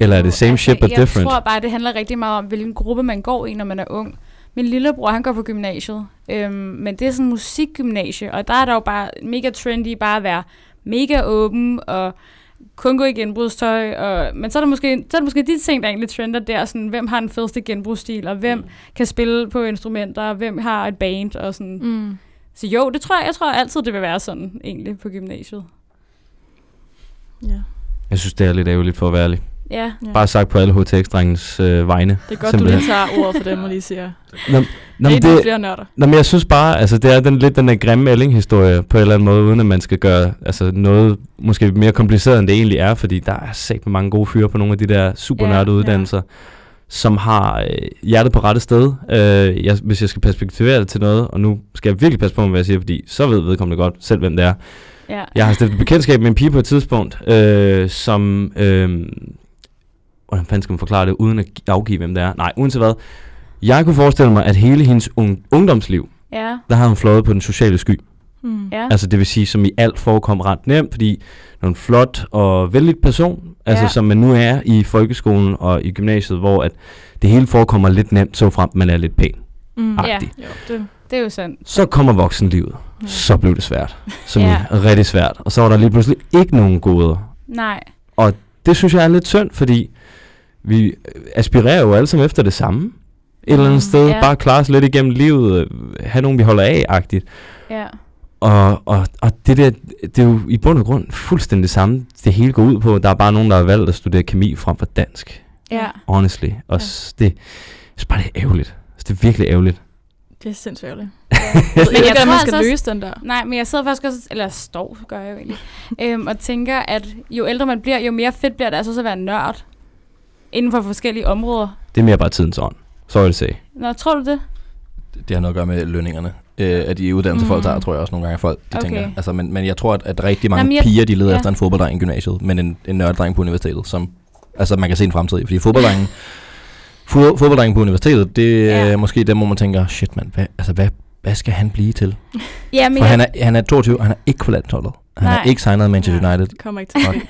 Eller er det same shit but Altså, jeg different? tror bare, det handler rigtig meget om, hvilken gruppe man går i, når man er ung. Min lillebror, han går på gymnasiet, øhm, men det er sådan en musikgymnasie, og der er der jo bare mega trendy bare at være mega åben og kun gå i genbrugstøj. Og, men så er, der måske, så er der måske de ting, der egentlig trender der, sådan, hvem har den fedeste genbrugsstil, og hvem mm. kan spille på instrumenter, og hvem har et band, og sådan. Mm. Så jo, det tror jeg, jeg tror altid, det vil være sådan, egentlig, på gymnasiet. Ja. Jeg synes, det er lidt ærgerligt for at være ærlig. Ja. Ja. Bare sagt på alle HTX-drengens øh, vegne. Det er godt, Simpelthen. du lige tager ordet for dem og lige siger, [laughs] Nå, Nå, det men det, flere nørder. nå, men jeg synes bare, altså det er den, lidt den der grimme Elling-historie på en eller anden måde, uden at man skal gøre altså, noget måske mere kompliceret, end det egentlig er, fordi der er sagt mange gode fyre på nogle af de der super Ja, uddannelser, som har øh, hjertet på rette sted. Øh, jeg, hvis jeg skal perspektivere det til noget, og nu skal jeg virkelig passe på med, hvad jeg siger, fordi så ved vedkommende godt selv, hvem det er. Ja. Jeg har stiftet bekendtskab med en pige på et tidspunkt, øh, som... Øh, hvordan fanden skal man forklare det, uden at gi- afgive, hvem det er? Nej, uanset hvad. Jeg kunne forestille mig, at hele hendes ung- ungdomsliv, Ja. der har hun flået på den sociale sky. Mm. Ja. Altså det vil sige, som i alt forekom ret nemt, fordi hun er en flot og vældig person, altså Ja. som man nu er i folkeskolen og i gymnasiet, hvor at det hele forekommer lidt nemt, så frem man er lidt pæn. Mm. Ja. Jo, det, Det er jo sandt. Så kommer voksenlivet. ja. Så blev det svært. Som Ja. rigtig svært. Og så var der lige pludselig ikke nogen goder. Nej. det synes jeg er lidt synd, fordi vi aspirerer jo alle sammen efter det samme. Et eller andet Mm, sted, ja. bare klare os lidt igennem livet, have nogen, vi holder af-agtigt. Ja. Og, og, og det der, det er jo i bund og grund fuldstændig det samme, det hele går ud på. Der er bare nogen, der har valgt at studere kemi frem for dansk. Ja. Honestly. Og Ja. s- det, synes bare, det er ærgerligt. Altså, det er virkelig ærgerligt. det er sindssygt ærgerligt. [laughs] Men Jeg jeg tror man altså skal også- løse den der. Nej, men jeg sidder faktisk også, eller står, gør jeg jo egentlig, øhm, og tænker, at jo ældre man bliver, jo mere fedt bliver det altså også at være nørd inden for forskellige områder. Det er mere bare tidens ånd. Sorry to say. Nå, tror du det? Det har noget at gøre med lønningerne. Øh, at de uddannelser, folk Mm. tager, tror jeg også nogle gange, at folk de Okay. tænker. Altså, men, men jeg tror, at, at rigtig mange Jamen, jeg- piger, de leder ja. efter en fodbolddreng i gymnasiet, men en, en nørddreng på universitetet, som altså, man kan se en fremtid i. Fordi fodbolddrengen, [laughs] fod, fodbolddrengen på universitetet, det er Ja. ja. måske dem, hvor man tænker, shit mand, hvad, altså, hvad, hvad skal han blive til? Ja, men For jeg, han er, han er 22, og han er ikke på landsholdet. Han Nej. er ikke signet af Manchester. United. Det kommer ikke til.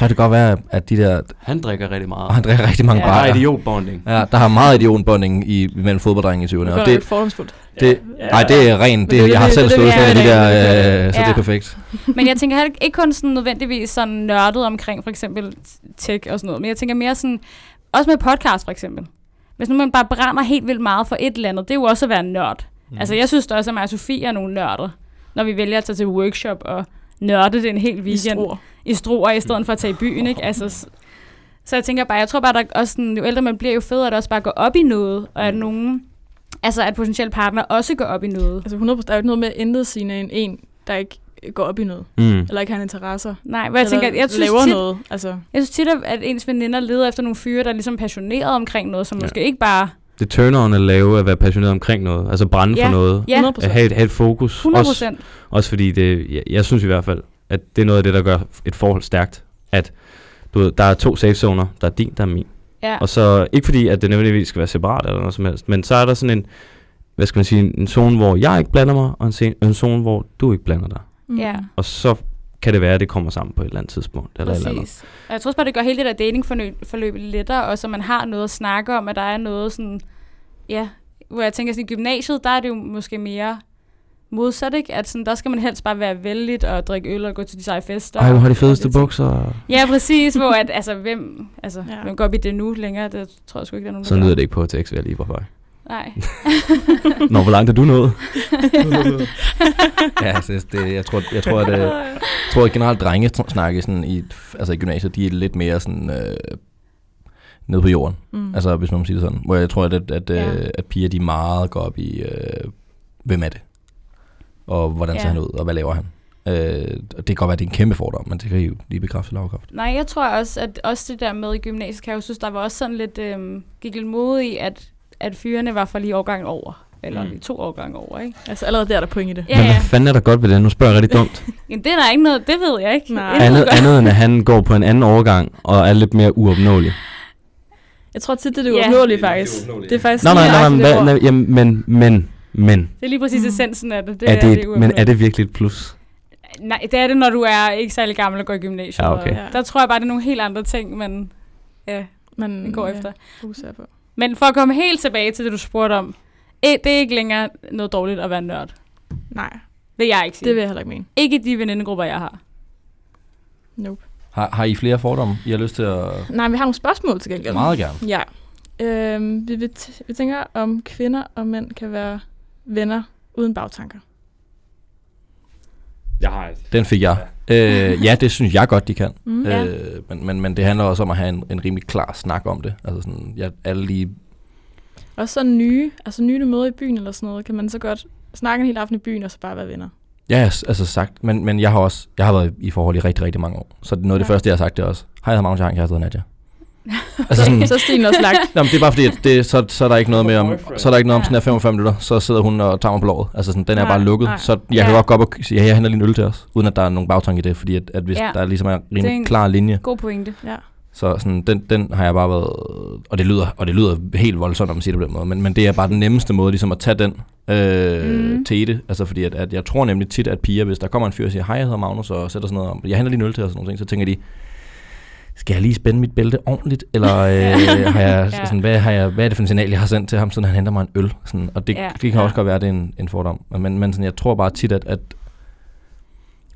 Så kan det godt være, at de der... Han drikker rigtig meget. Og han drikker rigtig mange Ja. ja. Der er bajer. idiotbonding. Ja, der har meget idiotbonding i, mellem fodbolddrenge i 20'erne. Det Og er det, lidt fordomsfuldt. det, nej, det er rent. Det, det jeg har det- selv det stået det, for de er der, øh, så det Ja. er perfekt. men jeg tænker heller ikke, ikke kun sådan nødvendigvis sådan nørdet omkring for eksempel tech og sådan noget, men jeg tænker mere sådan, også med podcast for eksempel. Hvis nu man bare brænder helt vildt meget for et eller andet, det er jo også at være nørd. Mm. Altså jeg synes da også, at mig og Sofie er nogle nørder, når vi vælger at tage til workshop og nørde det en hel I weekend. struer. i Struer, i stedet for at tage i byen, ikke? Altså, så jeg tænker bare, jeg tror bare, der er også sådan, jo ældre man bliver, jo federe er det også bare at gå op i noget, og at nogen, altså at potentielle partner også går op i noget. Altså 100%, der er jo ikke noget mere intetsigende end en, der ikke går op i noget. Mm. Eller ikke har interesser. Nej, hvor jeg tænker, jeg synes, laver tit, noget. Altså, jeg synes tit, at- at ens veninder leder efter nogle fyre, der er ligesom passioneret omkring noget, som Ja. måske ikke bare... Det turner on at lave, at være passioneret omkring noget. Altså brænde Ja. for noget. Ja, 100%. At have et, have et fokus. 100 Også, procent. også fordi det, jeg, jeg synes i hvert fald, at det er noget af det, der gør et forhold stærkt. At du ved, der er to safe zoner. Der er din, der er min. Ja. Og så, ikke fordi, at det nødvendigvis skal være separat eller noget som helst, men så er der sådan en, hvad skal man sige, en zone, hvor jeg ikke blander mig, og en, en zone, hvor du ikke blander dig. mm. Ja. Og så kan det være, at det kommer sammen på et eller andet tidspunkt. Eller et eller andet. Præcis. Og jeg tror også bare, det gør hele det der datingforløb lettere, og så man har noget at snakke om, at der er noget sådan, ja, hvor jeg tænker sådan, i gymnasiet, der er det jo måske mere modsat, ikke? At sådan, der skal man helst bare være vældig og drikke øl og gå til de seje fester. Ej, du har de fedeste og bukser. Ja, præcis, hvor at, altså, hvem, altså, Ja. hvem går op i det nu længere? Det tror jeg sgu ikke, der er nogen, Sådan gør. lyder det ikke på HTX, vil jeg lige påpege. Nej. [laughs] Nå, hvor langt er du nået? [laughs] Ja, altså, det, jeg tror, jeg tror, at, øh, [laughs] jeg tror at generelt drenge snakke sådan i, altså i gymnasiet, de er lidt mere sådan øh, nede på jorden. Mm. Altså hvis man må sige det sådan. Hvor jeg tror, at, at, at, Ja. ja. at piger de meget går op i, øh, hvem er det? Og hvordan ser Ja. han ud, og hvad laver han? Øh, og det kan godt være, at det er en kæmpe fordom, men det kan I jo lige bekræfte lavkraft. Nej, jeg tror også, at også det der med i gymnasiet, kan jeg jo synes, der var også sådan lidt, øhm, gik lidt mod i, at, at fyrene var for lige årgangen over. Eller Mm. lige to årgange over, ikke? Altså allerede der er der point i det. Ja, Men ja. hvad fanden er der godt ved det? Nu spørger jeg rigtig dumt. [laughs] Jamen, det er der ikke noget, det ved jeg ikke. Nej. Andet, andet end at han går på en anden overgang og er lidt mere uopnåelig. Jeg tror tit, det er det Ja. uopnåelige faktisk. Det er faktisk Nej, nej, lige nej, det hvad, ord. nej, jamen, men, men, men, Det er lige præcis Mm. essensen af det. det er det, det men er det virkelig et plus? Nej, det er det, når du er ikke særlig gammel og går i gymnasiet. Ja, okay. og Der tror jeg bare, det er nogle helt andre ting, man ja, Man går ja, efter. fokuserer på. Men for at komme helt tilbage til det, du spurgte om. eh, Det er ikke længere noget dårligt at være nørd. Nej, Vil jeg ikke sige. det vil jeg heller ikke mene. Ikke i de venindegrupper, jeg har. Nope. Har, har I flere fordomme, I har lyst til at... Nej, vi har nogle spørgsmål til gengæld. Meget gerne. Ja. Øhm, vi, vi, t- vi tænker, om kvinder og mænd kan være venner uden bagtanker. Jeg har Den fik jeg. Øh, ja, det synes jeg godt, de kan. Mm. Ja. Øh, men, men, men det handler også om at have en, en rimelig klar snak om det. Altså sådan, ja, alle lige... Også så nye, altså nye du møder i byen eller sådan noget, kan man så godt snakke en hel aften i byen, og så bare være venner. Ja, altså sagt. Men, men jeg har også jeg har været i forhold i rigtig, rigtig mange år. Så noget af det Ja. første, jeg har sagt, det er også, hej, jeg hedder Magnus, jeg har en kæreste, Nadja. Altså sådan, så er stilen også lagt. Jamen, det er bare fordi, at det, så, så er der ikke noget med om, så er der ikke noget om sådan her 45 minutter, så sidder hun og tager mig på låret. Altså sådan, den er Nej, bare lukket. nej. Så jeg kan Ja. godt gå op og sige, ja, jeg henter lige en øl til os, uden at der er nogen bagtanke i det, fordi at, at hvis Ja. der er ligesom en Det er rimelig en- klar linje, God pointe. Ja. så sådan, den, den har jeg bare været, og det lyder, og det lyder helt voldsomt, når man siger det på den måde, men, men det er bare den nemmeste måde ligesom at tage den øh, Mm. til det. Altså fordi, at, at jeg tror nemlig tit, at piger, hvis der kommer en fyr og siger, hej, jeg hedder Magnus, og sætter sådan noget om, jeg henter lige en øl til os og sådan nogle ting, så tænker de, skal jeg lige spænde mit bælte ordentligt, eller øh, [laughs] har jeg, Ja. sådan, hvad, har jeg, hvad er det for en signal, jeg har sendt til ham, siden han henter mig en øl? Sådan, og det, Ja. ja. det kan Ja. også godt være, at det er en, en fordom. Men, men sådan, jeg tror bare tit, at, at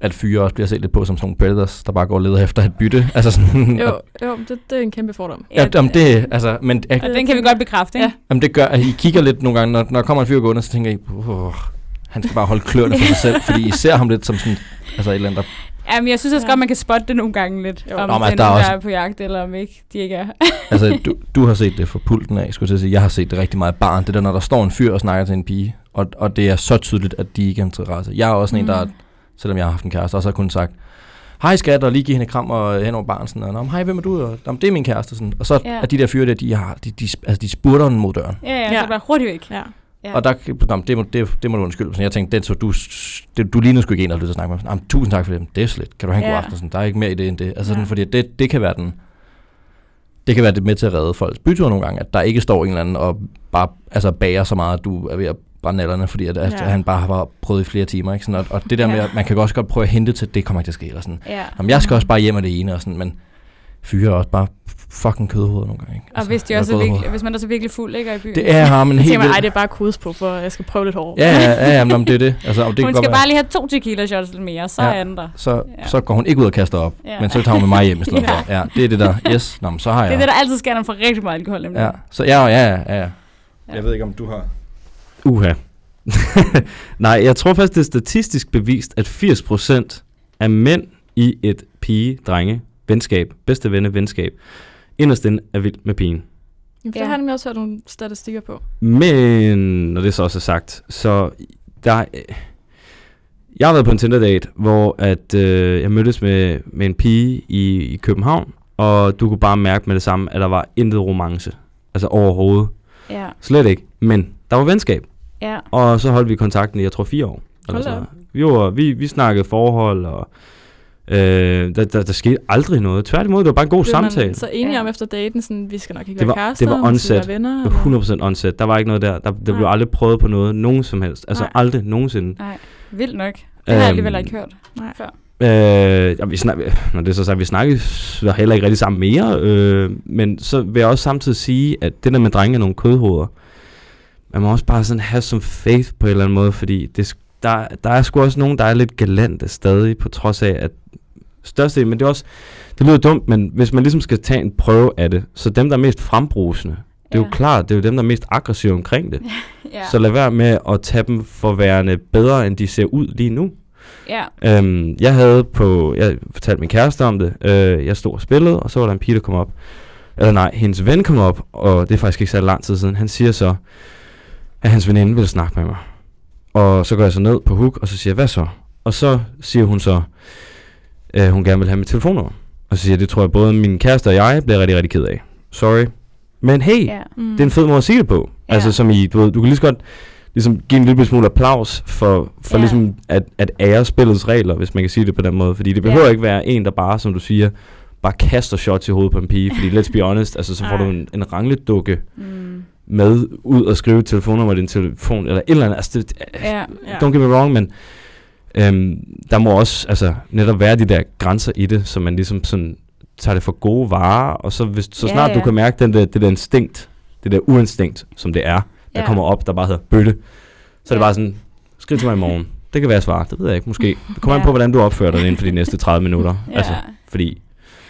at fyre også bliver set lidt på som sådan nogle predators, der bare går og leder efter et bytte. [laughs] Altså sådan, Jo, jo det, det er en kæmpe fordom. ja, jamen det, altså, men Og den kan vi godt bekræfte, ikke? Ja. Jamen det gør, at I kigger lidt nogle gange, når, når der kommer en fyr gående, så tænker I, oh, han skal bare holde kløerne for sig selv, [laughs] fordi I ser ham lidt som sådan, altså et eller andet, der, Ja. Jamen, jeg synes også Ja. godt, man kan spotte det nogle gange lidt, Jo. om Nå, men den der er der også- er på jagt, eller om ikke de ikke er. [laughs] altså du, du har set det fra pulten af, skulle jeg til at sige, jeg har set det rigtig meget i barn, det der, når der står en fyr og snakker til en pige, og, og det er så tydeligt, at de ikke er interesse. Jeg er også sådan en, der, Mm. selvom jeg har haft en kæreste, også har kun sagt, hej skat, og lige give hende kram og hen over barn, sådan, og, "Nå, men hej, hvem er du? Og, "Nå, men det er min kæreste, sådan. Og så Ja. ja. er de der fyre der, de, har, de, de, altså, de spurter den mod døren. Ja, ja, Ja. så er det bare hurtigt væk. Ja. Ja. Og der, nå, det, må, det, det må du undskylde. Så jeg tænkte, det, så du, det, du lignede sgu ikke en, der lyttede at snakke med mig. Tusind tak for det. Det er slet. Kan du have en Ja. god aften? Sådan, der er ikke mere i det end det. Altså, Ja. sådan, fordi det, det kan være den... Det kan være det med til at redde folks byture nogle gange, at der ikke står en eller anden og bare altså, bager så meget, at du er ved at brænde nallerne, fordi at, at Ja. han bare har prøvet i flere timer. Ikke? Sådan, og, og det der med, Ja. at man kan også godt prøve at hente til, det kommer ikke til at ske. Eller sådan. ja. Jamen, jeg skal også bare hjem af det ene, og sådan, men fyre også bare fucking kødhoveder nogle gange. Ikke? Og hvis, de også er virkelig, hvis man er så virkelig fuld, ikke, og i byen. Det er men Jeg helt vildt. det er bare kodes på, for jeg skal prøve lidt hårdt. Ja, ja, ja, ja, men det er det. Altså, og det [laughs] kan Hun skal være- bare lige have to tequila shots eller mere, så Ja. er den der. så, Ja. så går hun ikke ud og kaster op, Ja. men så tager hun med mig hjem i stedet Ja. [laughs] ja. for. Ja, det er det der, yes, Nå, men så har jeg. Det er det, der altid sker, når man får rigtig meget alkohol. Nemlig. Ja, så ja, ja, ja, ja. Ja. Jeg ved ikke, om du har... Uha. [laughs] Nej, jeg tror faktisk, det er statistisk bevist, at 80% af mænd i et pige-drenge venskab, bedste venne venskab, inderst inde er vild med pigen. Ja. Det Ja. har nemlig også hørt nogle statistikker på. Men, når det så også er sagt, så der... Jeg har været på en Tinder-date, hvor at, øh, jeg mødtes med, med en pige i, i København, og du kunne bare mærke med det samme, at der var intet romance. Altså overhovedet. Ja. Slet ikke. Men der var venskab. ja. Og så holdt vi kontakten i, jeg tror, fire år. Eller Hold noget. vi, var, vi, vi snakkede forhold, og øh, der, der, der skete aldrig noget. Tværtimod, det var bare en god Blev man samtale. så enige Ja. om efter daten, sådan, vi skal nok ikke Det være var- kærester, det var onset. være venner. Det var 100% onset. Der var ikke noget der. Der, der blev Nej. aldrig prøvet på noget, nogen som helst. Altså Nej. aldrig nogensinde. Nej, vildt nok. Det har jeg alligevel Øhm, ikke hørt Nej. før. Øh, ja, vi snak, når det er så sagt, vi snakkede heller ikke rigtig sammen mere, øh, men så vil jeg også samtidig sige, at det der med drenge er nogle kødhoveder, man må også bare sådan have som faith på en eller anden måde, fordi det, der, der er sgu også nogen, der er lidt galante stadig, på trods af, at største, men det er også, det lyder dumt, men hvis man ligesom skal tage en prøve af det, så dem, der er mest frembrusende, det er jo Ja. klart, det er jo dem, der er mest aggressive omkring det. [laughs] Ja. Så lad være med at tage dem for værende bedre, end de ser ud lige nu. ja. Øhm, jeg havde på, jeg fortalte min kæreste om det, øh, jeg stod og spillede, og så var der en pige, der kom op, eller nej, hendes ven kom op, og det er faktisk ikke så lang tid siden, han siger så, at hans veninde vil snakke med mig. Og så går jeg så ned på hook, og så siger jeg, hvad så? Og så siger hun så, at hun gerne vil have mit telefonnummer. Og så siger jeg, det tror jeg både min kæreste og jeg bliver rigtig, rigtig ked af. Sorry. Men hey, ja. Mm. det er en fed måde at sige det på. Ja. Altså som i, du, ved, du kan lige så godt ligesom give en lille smule applaus for, for ja. ligesom at, at ære spillets regler, hvis man kan sige det på den måde. Fordi det behøver ja. ikke være en, der bare, som du siger, bare kaster shots i hovedet på en pige. Fordi let's be honest, altså så får du en, en rangledukke Mm. Med ud og skrive telefonnummer i din telefon, eller et eller andet. Altså det, ja. Ja. Don't get me wrong, men øhm, der må også altså, netop være de der grænser i det, så man ligesom sådan tager det for gode varer, og så, hvis, så Ja, snart ja. du kan mærke den der, det der instinkt, det der uinstinkt, som det er, der Ja. kommer op, der bare hedder bøtte, så er det Ja. bare sådan, skriv til mig i morgen. Det kan være svar, det ved jeg ikke, måske. Det kommer Ja. an på, hvordan du opfører dig inden for de næste 30 minutter. [laughs] Ja. Altså, fordi,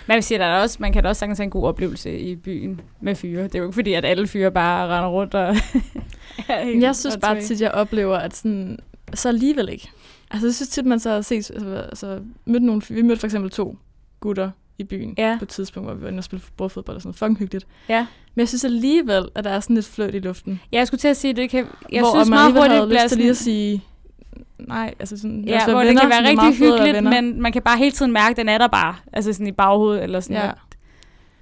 Man, vil sige, der er også, man kan da også sagtens have en god oplevelse i byen med fyre. Det er jo ikke fordi, at alle fyre bare render rundt og... [laughs] Jeg synes bare tit, jeg oplever, at sådan, så alligevel ikke. Altså, jeg synes tit, man så har set, altså, altså mødt nogle, vi mødte for eksempel to gutter i byen Ja. på et tidspunkt, hvor vi var inde og spille bordfodbold og sådan noget. Fucking hyggeligt. Ja. Men jeg synes alligevel, at der er sådan lidt fløjt i luften. Ja, jeg skulle til at sige, det kan... Jeg hvor synes meget hurtigt havde bliver til lige at sådan... sige, nej, altså sådan, Ja, være hvor venner, det kan sådan, være er meget rigtig at hyggeligt, men man kan bare hele tiden mærke, at den er der bare. Altså sådan i baghovedet, eller sådan Ja. noget.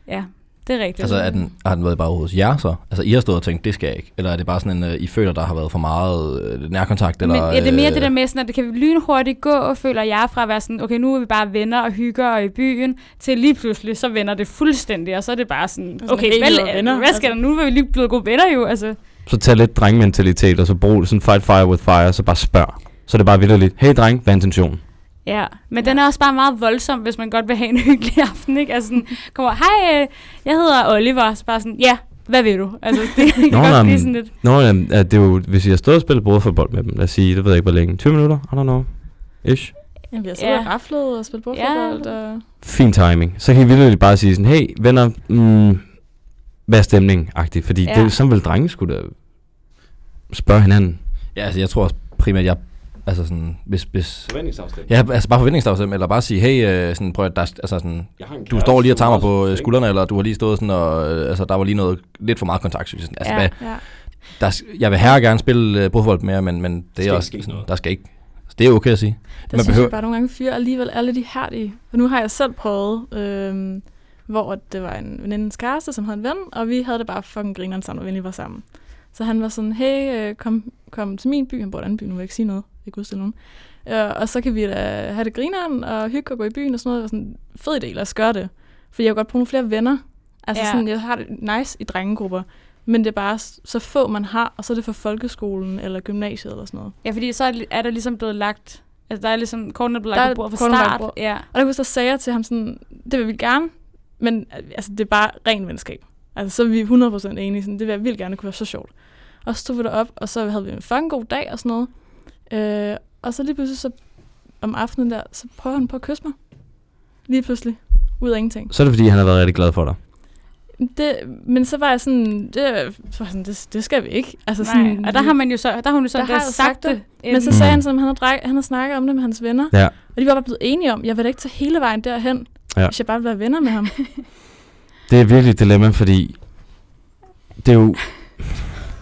Ja, det er rigtigt. Altså, er den, har den været bare hos jer så? Altså, I har stået og tænkt, det skal jeg ikke? Eller er det bare sådan en, uh, I føler, der har været for meget øh, nærkontakt? Eller, Men ja, det er mere øh, det der med, sådan, at det kan lynhurtigt gå, føler jeg, fra at være sådan, okay, nu er vi bare venner og hygger og i byen, til lige pludselig, så vender det fuldstændig, og så er det bare sådan, sådan okay, helt hvad, videre venner, hvad skal altså. der nu? Er vi lige blevet gode venner jo, altså. Så tag lidt drengmentalitet, og så brug sådan fight fire with fire, så bare spørg. Så er det bare vildt hey dreng, hvad er intentionen? Ja, men ja. den er også bare meget voldsom, hvis man godt vil have en [laughs] hyggelig aften, ikke? Altså sådan, kommer, hej, øh, jeg hedder Oliver, så bare sådan, ja, hvad vil du? Altså, det kan [laughs] Nå, godt nej, blive sådan lidt, Nå, jamen, at det er jo, hvis jeg har stået og spillet bordfodbold med dem, lad os sige, det ved jeg ikke hvor længe, 20 minutter, I don't know, ish. Jamen, vi har siddet Ja. og raflet og spillet bordfodbold. Og... Fin timing. Så kan I virkelig bare sige sådan, hey venner, mm, hvad er stemningen? Agtigt, fordi Ja. det er sådan vel drenge skulle da spørge hinanden. Ja, altså, jeg tror også primært, jeg... Altså sådan, hvis... hvis Forventningsafstemning. ja, altså bare forventningsafstemning, eller bare sige, hey, øh, sådan, prøv at, der, er- altså sådan, du står lige og tager mig på øh, skuldrene, eller du har lige stået sådan, og øh, altså, der var lige noget, lidt for meget kontakt, synes jeg. Sådan. Altså, Ja. ja. hvad, Ja. der, jeg vil her gerne spille øh, bordfodbold mere, men, men det skal er også sådan, noget. der skal ikke... altså, Det er okay at sige. Der Man synes behøver- jeg bare nogle gange, fyre alligevel er lidt ihærdige. Og nu har jeg selv prøvet, øhm, hvor det var en venindens kæreste, som havde en ven, og vi havde det bare fucking grineren sammen, når vi var sammen. Så han var sådan, hey, øh, kom, kom til min by, han bor i en anden by, nu vil jeg ikke sige noget, jeg kan udstille nogen. Øh, og så kan vi da have det grineren og hygge og gå i byen og sådan noget. Det var sådan en fed idé, lad os gøre det. Fordi jeg kunne godt bruge nogle flere venner. Altså Ja. sådan, jeg har det nice i drengegrupper. Men det er bare så få, man har, og så er det for folkeskolen eller gymnasiet eller sådan noget. ja, fordi så er er der ligesom blevet lagt, altså der er ligesom, kortene blevet lagt på bordet fra start. Ja. Og der kunne så sagde jeg til ham sådan, det vil vi gerne, men altså, det er bare ren venskab. Altså, så er vi 100% enige, sådan, det vil jeg vildt gerne kunne være så sjovt. Og så stod vi derop, og så havde vi en fucking god dag og sådan noget. Øh, og så lige pludselig så om aftenen der, så prøver han på at kysse mig. Lige pludselig. Ud af ingenting. Så er det fordi, han har været rigtig glad for dig. Det, men så var jeg sådan, det, var sådan, det, det skal vi ikke. Altså, Nej, sådan, og der har man jo så, der har hun jo så Der der har sagt sagt det. Men så inden. sagde Mm. han, som han har, drej, han har snakket om det med hans venner. Ja. Og de var bare blevet enige om, jeg vil da ikke tage hele vejen derhen, Ja. ja. hvis jeg bare vil være venner med ham. [laughs] Det er virkelig et dilemma, fordi det er jo...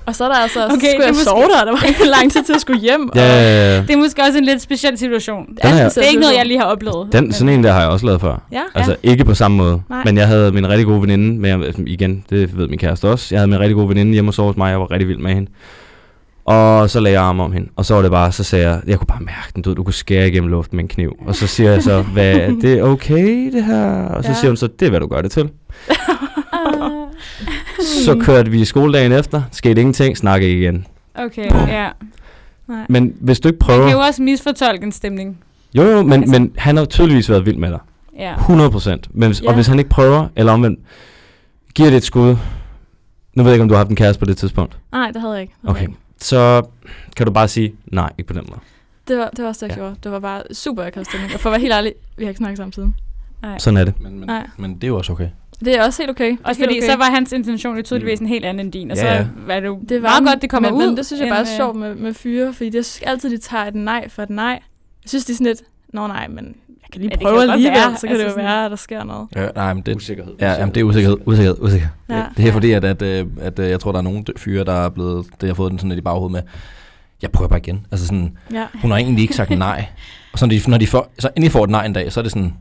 Og så er der altså, okay, så skulle det jeg er sove der, der var ikke lang tid til at skulle hjem. [laughs] Ja, og, ja, ja. Det er måske også en lidt speciel situation. Den har jeg- det er ikke noget, jeg lige har oplevet. Den, sådan en der har jeg også lavet før. Ja, Altså ikke på samme måde. Nej. Men jeg havde min rigtig gode veninde med, altså, igen, det ved min kæreste også. Jeg havde min rigtig gode veninde hjemme og sove hos mig, jeg var rigtig vild med hende. Og så lagde jeg arm om hende, og så var det bare, så sagde jeg, jeg kunne bare mærke den, du, du kunne skære igennem luften med en kniv. Og så siger jeg så, [laughs] hvad, er det okay det her? Og så Ja. siger hun så, det er hvad du gør det til. [laughs] Så kørte vi i skoledagen efter, skete ingenting, snakkede ikke igen. Okay, ja. Nej. Men hvis du ikke Man prøver... kan jo også misfortolke en stemning. Jo, jo, men, Altså- men han har tydeligvis været vild med dig. Ja. 100 procent. Men hvis, ja. Og hvis han ikke prøver, eller omvendt, giver det et skud. Nu ved jeg ikke, om du har haft en kæreste på det tidspunkt. Nej, det havde jeg ikke. Havde Okay. Så kan du bare sige, nej, ikke på den måde. Det var, det var også det, jeg Ja. gjorde. Det var bare super akavet stemning. Og for at være helt ærlig, vi har ikke snakket sammen siden. Nej. Sådan er det. Men, men, Nej. men det er jo også okay. Det er også helt okay. Også helt fordi, okay. så var hans intention jo tydeligvis en helt anden end din, og Ja, så ja. var det jo det var meget godt, det kommer men, ud. Men det synes jeg bare er øh, sjovt med, med fyre, fordi det er altid, de tager et nej for et nej. Jeg synes, de er sådan lidt, nå nej, men jeg kan lige Ja, det prøve kan jo godt alligevel, være, så kan altså det jo sådan- være, at der sker noget. Ja, nej, men det, Usikkerhed. ja, jamen, det er usikkerhed, usikkerhed, usikkerhed. Ja. Ja. Det er fordi, at, at, øh, at, øh, jeg tror, der er nogle fyre, der er blevet, det har fået den sådan lidt i baghovedet med, jeg prøver bare igen. Altså sådan, Ja. hun har egentlig ikke sagt nej. Og så når de, når de får, så endelig får et nej en dag, så er det sådan,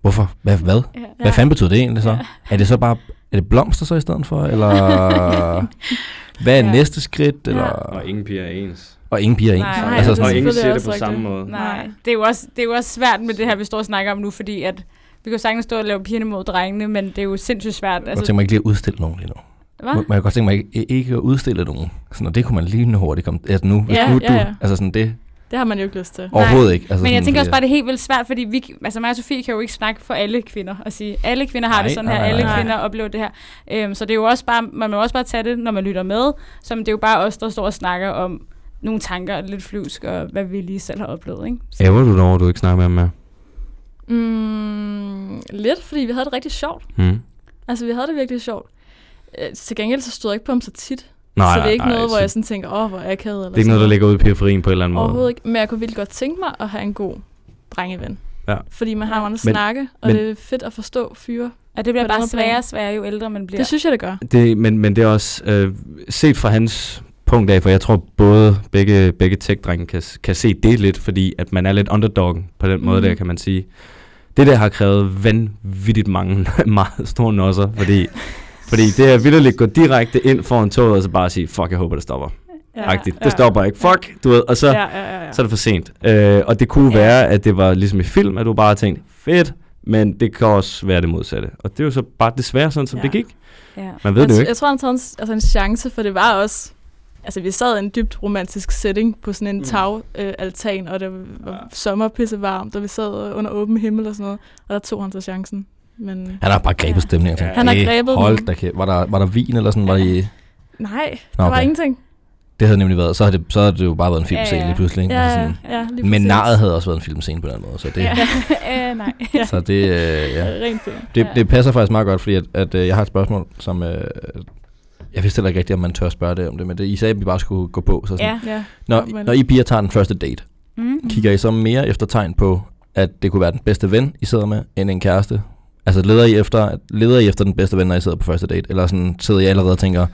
hvorfor? Hvad? hvad? Ja. Hvad fanden betyder det egentlig så? Er det så bare, er det blomster så i stedet for? Eller [laughs] hvad er Ja. næste skridt? Eller, Og ingen piger er ens. Og ingen piger er ens. Nej, Nej, altså sådan, og ingen siger det på rigtigt. samme måde. Nej, Nej. det er, jo også, det er jo også svært med det her, vi står og snakker om nu, fordi at vi kan jo sagtens stå og lave pigerne mod drengene, men det er jo sindssygt svært. jeg kunne godt tænke mig ikke lige at udstille nogen lige nu. hvad? Man kan godt tænke mig ikke, ikke at udstille nogen. Sådan, og det kunne man lige hurtigt komme... Altså nu, hvis Ja, nu ja, du... ja. Altså sådan det... Det har man jo ikke lyst til. Overhovedet ikke. Altså Men jeg tænker også bare, det er helt vildt svært, fordi vi, altså mig og Sofie kan jo ikke snakke for alle kvinder og sige, alle kvinder har Nej, det sådan nej, her, nej, alle nej. kvinder oplever det her. Øhm, så det er jo også bare, man må også bare tage det, når man lytter med, som det er jo bare os, der står og snakker om nogle tanker, lidt flyvsk, og hvad vi lige selv har oplevet, ikke? Så, Ærger du dig over, at du ikke snakker med ham mere? Mm, lidt, fordi vi havde det rigtig sjovt. Hmm. Altså, vi havde det virkelig sjovt. Øh, til gengæld så stod jeg ikke på ham så tit. Nej, så det er ikke nej, noget, hvor så jeg sådan tænker, åh, hvor er jeg akavet. Eller Det er ikke sådan noget, der ligger ude i periferien på en eller anden måde. Overhovedet ikke. Men jeg kunne virkelig godt tænke mig at have en god drengeven. Ja. Fordi man har nogle Men- snakke, og men- det er fedt at forstå fyre. Og det bliver bare sværere og sværere, jo ældre man bliver. Det synes jeg, det gør. Det, men, men det er også øh, set fra hans punkt af, for jeg tror både begge, begge tech-drenge kan, kan se det lidt, fordi at man er lidt underdog på den måde Mhm. der, kan man sige. Det der har krævet vanvittigt mange [laughs] meget store nosser, fordi, fordi det er vildt gå direkte ind foran toget, og så bare sige, fuck, jeg håber, det stopper. Ja, Det ja. stopper ikke. Fuck, du ved. Og så, Ja, ja, ja, så er det for sent. Øh, og det kunne Ja. være, at det var ligesom i film, at du bare tænkte, fedt, men det kan også være det modsatte. Og det er jo så bare desværre sådan, som Ja. det gik. Ja. Man ved jeg, det jo ikke. jeg tror, han taget en, altså en chance, for det var også... Altså, vi sad i en dybt romantisk setting på sådan en Mm. tagaltan, og det var Ja. sommer pisse varmt, og vi sad under åben himmel og sådan noget, og der tog han så chancen. Men Han har bare grebet Ja. stemningen. Ja. Han har "Hey, grebet Hold den." da kæft. Var der, var der vin eller sådan? Var det, i- nej, Nå, der var okay. ingenting. det havde nemlig været. Så havde det, så havde det jo bare været en filmscene Ja, ja. lige pludselig. Ikke? Ja, Altså ja, sådan, ja, lige men naret havde også været en filmscene på den måde. Så det, Ja. [laughs] øh, nej. Ja. [laughs] så det, øh, ja. Rent det, Ja. det passer faktisk meget godt, fordi at, at, øh, jeg har et spørgsmål, som... Øh, jeg vidste heller ikke rigtigt, om man tør spørge det om det, men det, I sagde, at vi bare skulle gå på. Så sådan, Ja. Ja. når, med når. I piger tager den første date, Mm. kigger I så mere efter tegn på, at det kunne være den bedste ven, I sidder med, end en kæreste? Altså leder I efter, leder I efter den bedste ven, når I sidder på første date? Eller sådan, sidder I allerede og tænker,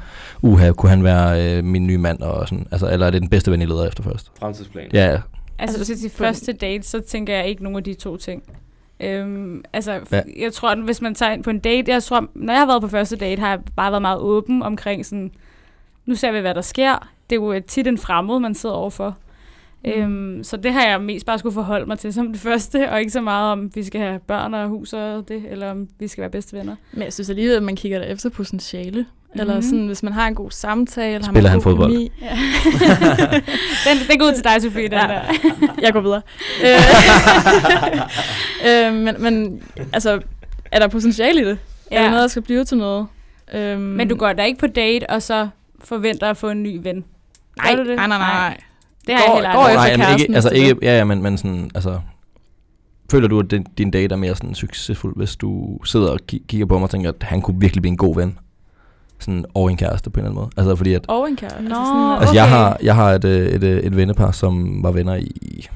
uha, kunne han være øh, min nye mand? Og sådan, altså, eller er det den bedste ven, I leder efter først? Fremtidsplan. Ja, ja. Altså, Altså, hvis til første date, så tænker jeg ikke nogen af de to ting. Øhm, altså, Ja. jeg tror, at hvis man tager ind på en date, jeg tror, når jeg har været på første date, har jeg bare været meget åben omkring sådan, nu ser vi, hvad der sker. Det er jo tit en fremmed, man sidder overfor. Mm. Øhm, så det har jeg mest bare skulle forholde mig til som det [laughs] første, og ikke så meget om, vi skal have børn og hus og det, eller om vi skal være bedste venner. Men jeg synes alligevel, at man kigger der efter potentiale. Mm-hmm. Eller sådan, hvis man har en god samtale, har Spiller man han god fodbold? Kemi. Ja. [laughs] den, den går ud til dig, Sofie, den Ja. der. Jeg går videre. øh, [laughs] men, men altså, er der potentiale i det? Ja. Er det noget, der skal blive til noget? Øhm, Men du går da ikke på date, og så forventer at få en ny ven. Nej, du det? nej, nej, nej. Det har jeg Går- heller går aldrig. efter Nej, men kæresten, ikke, altså hvis det ikke, ja, ja, men, men sådan, altså, føler du, at din, din date er mere sådan succesfuld, hvis du sidder og ki- kigger på mig og tænker, at han kunne virkelig blive en god ven? Sådan, og en kæreste på en eller anden måde. Altså, fordi at, Og en kæreste. Nå, Altså, sådan, altså jeg okay. har, jeg har et, øh, et, øh, et vennepar, som var venner i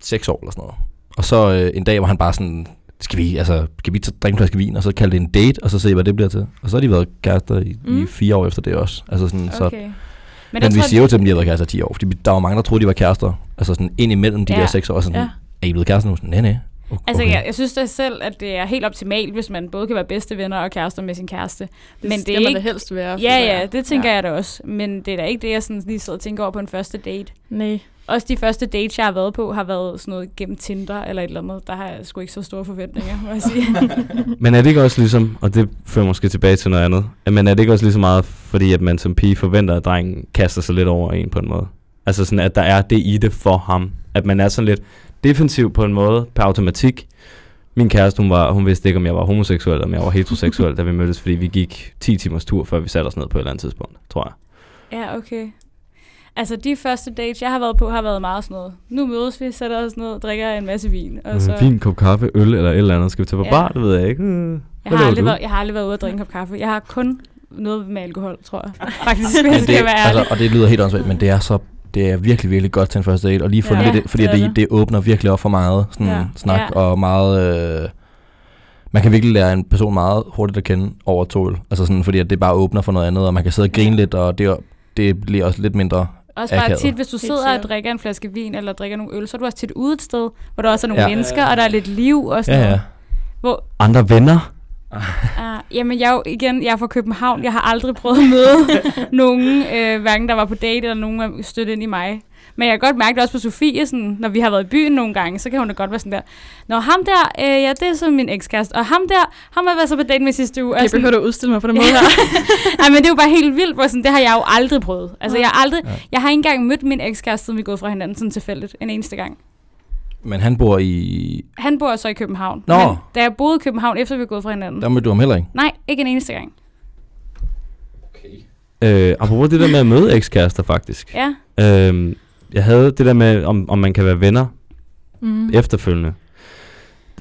seks år eller sådan noget. Og så øh, en dag var han bare sådan, skal vi, altså, skal vi tage drikke en flaske vin, og så kalde det en date, og så se, hvad det bliver til. Og så har de været kærester i, mm. i fire år efter det også. Altså sådan, så, Okay. men, der men vi siger jo til dem, de har været kærester i 10 år, fordi der var mange, der troede, de var kærester. Altså sådan ind imellem de Ja. der seks år, og sådan, ja. er I blevet kærester nu? Sådan, nej, nej. Okay. Altså, jeg, jeg synes da selv, at det er helt optimalt, hvis man både kan være bedste venner og kærester med sin kæreste. det men det er ikke- da helst være. Ja, ja, det tænker ja. jeg da også. Men det er da ikke det, jeg sådan lige sidder og tænker over på en første date. Nej. Også de første dates, jeg har været på, har været sådan noget gennem Tinder eller et eller andet. Der har jeg sgu ikke så store forventninger, må jeg sige. [laughs] [laughs] Men er det ikke også ligesom, og det fører måske tilbage til noget andet, men er det ikke også lige så meget, fordi at man som pige forventer, at drengen kaster sig lidt over en på en måde? Altså sådan, at der er det i det for ham. At man er sådan lidt defensiv på en måde, per automatik. Min kæreste, hun, var, hun vidste ikke, om jeg var homoseksuel, eller om jeg var heteroseksuel, [laughs] da vi mødtes, fordi vi gik 10 timers tur, før vi satte os ned på et eller andet tidspunkt, tror jeg. ja, okay. Altså, de første dates, jeg har været på, har været meget sådan noget. Nu mødes vi, sætter os ned, drikker en masse vin. Og så, Øh, Fin kop kaffe, øl eller et eller andet. Skal vi tage på Ja. bar? Det ved jeg ikke. Øh, jeg, hvad har laver aldrig du? været, jeg har aldrig været ude at drikke en kop kaffe. Jeg har kun noget med alkohol, tror jeg. [laughs] Faktisk, hvis jeg skal være ærlig. altså, og det lyder helt åndssvagt, men det er så det er virkelig, virkelig godt til en første date, og lige få Ja, ja, lidt, fordi det er det, det. åbner virkelig op for meget sådan Ja. ja. snak, Ja. ja. og meget, øh, man kan virkelig lære en person meget hurtigt at kende over to øl, altså sådan, fordi at det bare åbner for noget andet, og man kan sidde og grine lidt, og det, det bliver også lidt mindre, Også bare akavet. tit, hvis du sidder og drikker en flaske vin, eller drikker nogle øl, så er du også tit ude et sted, hvor der også er nogle ja. Ja. mennesker, og der er lidt liv og sådan ja noget. ja, Hvor, Andre venner? Uh, jamen, jeg er jo igen, jeg er fra København. Jeg har aldrig prøvet at møde [laughs] nogen, øh, hverken der var på date, eller nogen, der støtte ind i mig. Men jeg kan godt mærke det også på Sofie, sådan, når vi har været i byen nogle gange, så kan hun da godt være sådan der, Nå, ham der, øh, ja, det er så min ekskæreste, og ham der, ham har været så på date med sidste uge. Jeg sådan- behøver du udstille mig på den [laughs] måde her. Ej, men det er jo bare helt vildt, hvor sådan, det har jeg jo aldrig prøvet. Altså, jeg har aldrig, Ja. jeg har ikke engang mødt min ekskæreste, siden vi er gået fra hinanden sådan tilfældigt, en eneste gang. Men han bor i, Han bor så i København. Nå. Men da jeg boede i København, efter vi er gået fra hinanden. der mødte du ham heller ikke. Nej, ikke en eneste gang. Øh, apropos det der med at møde ekskærester, faktisk. Ja. Øh, jeg havde det der med, om, om man kan være venner Mm. efterfølgende.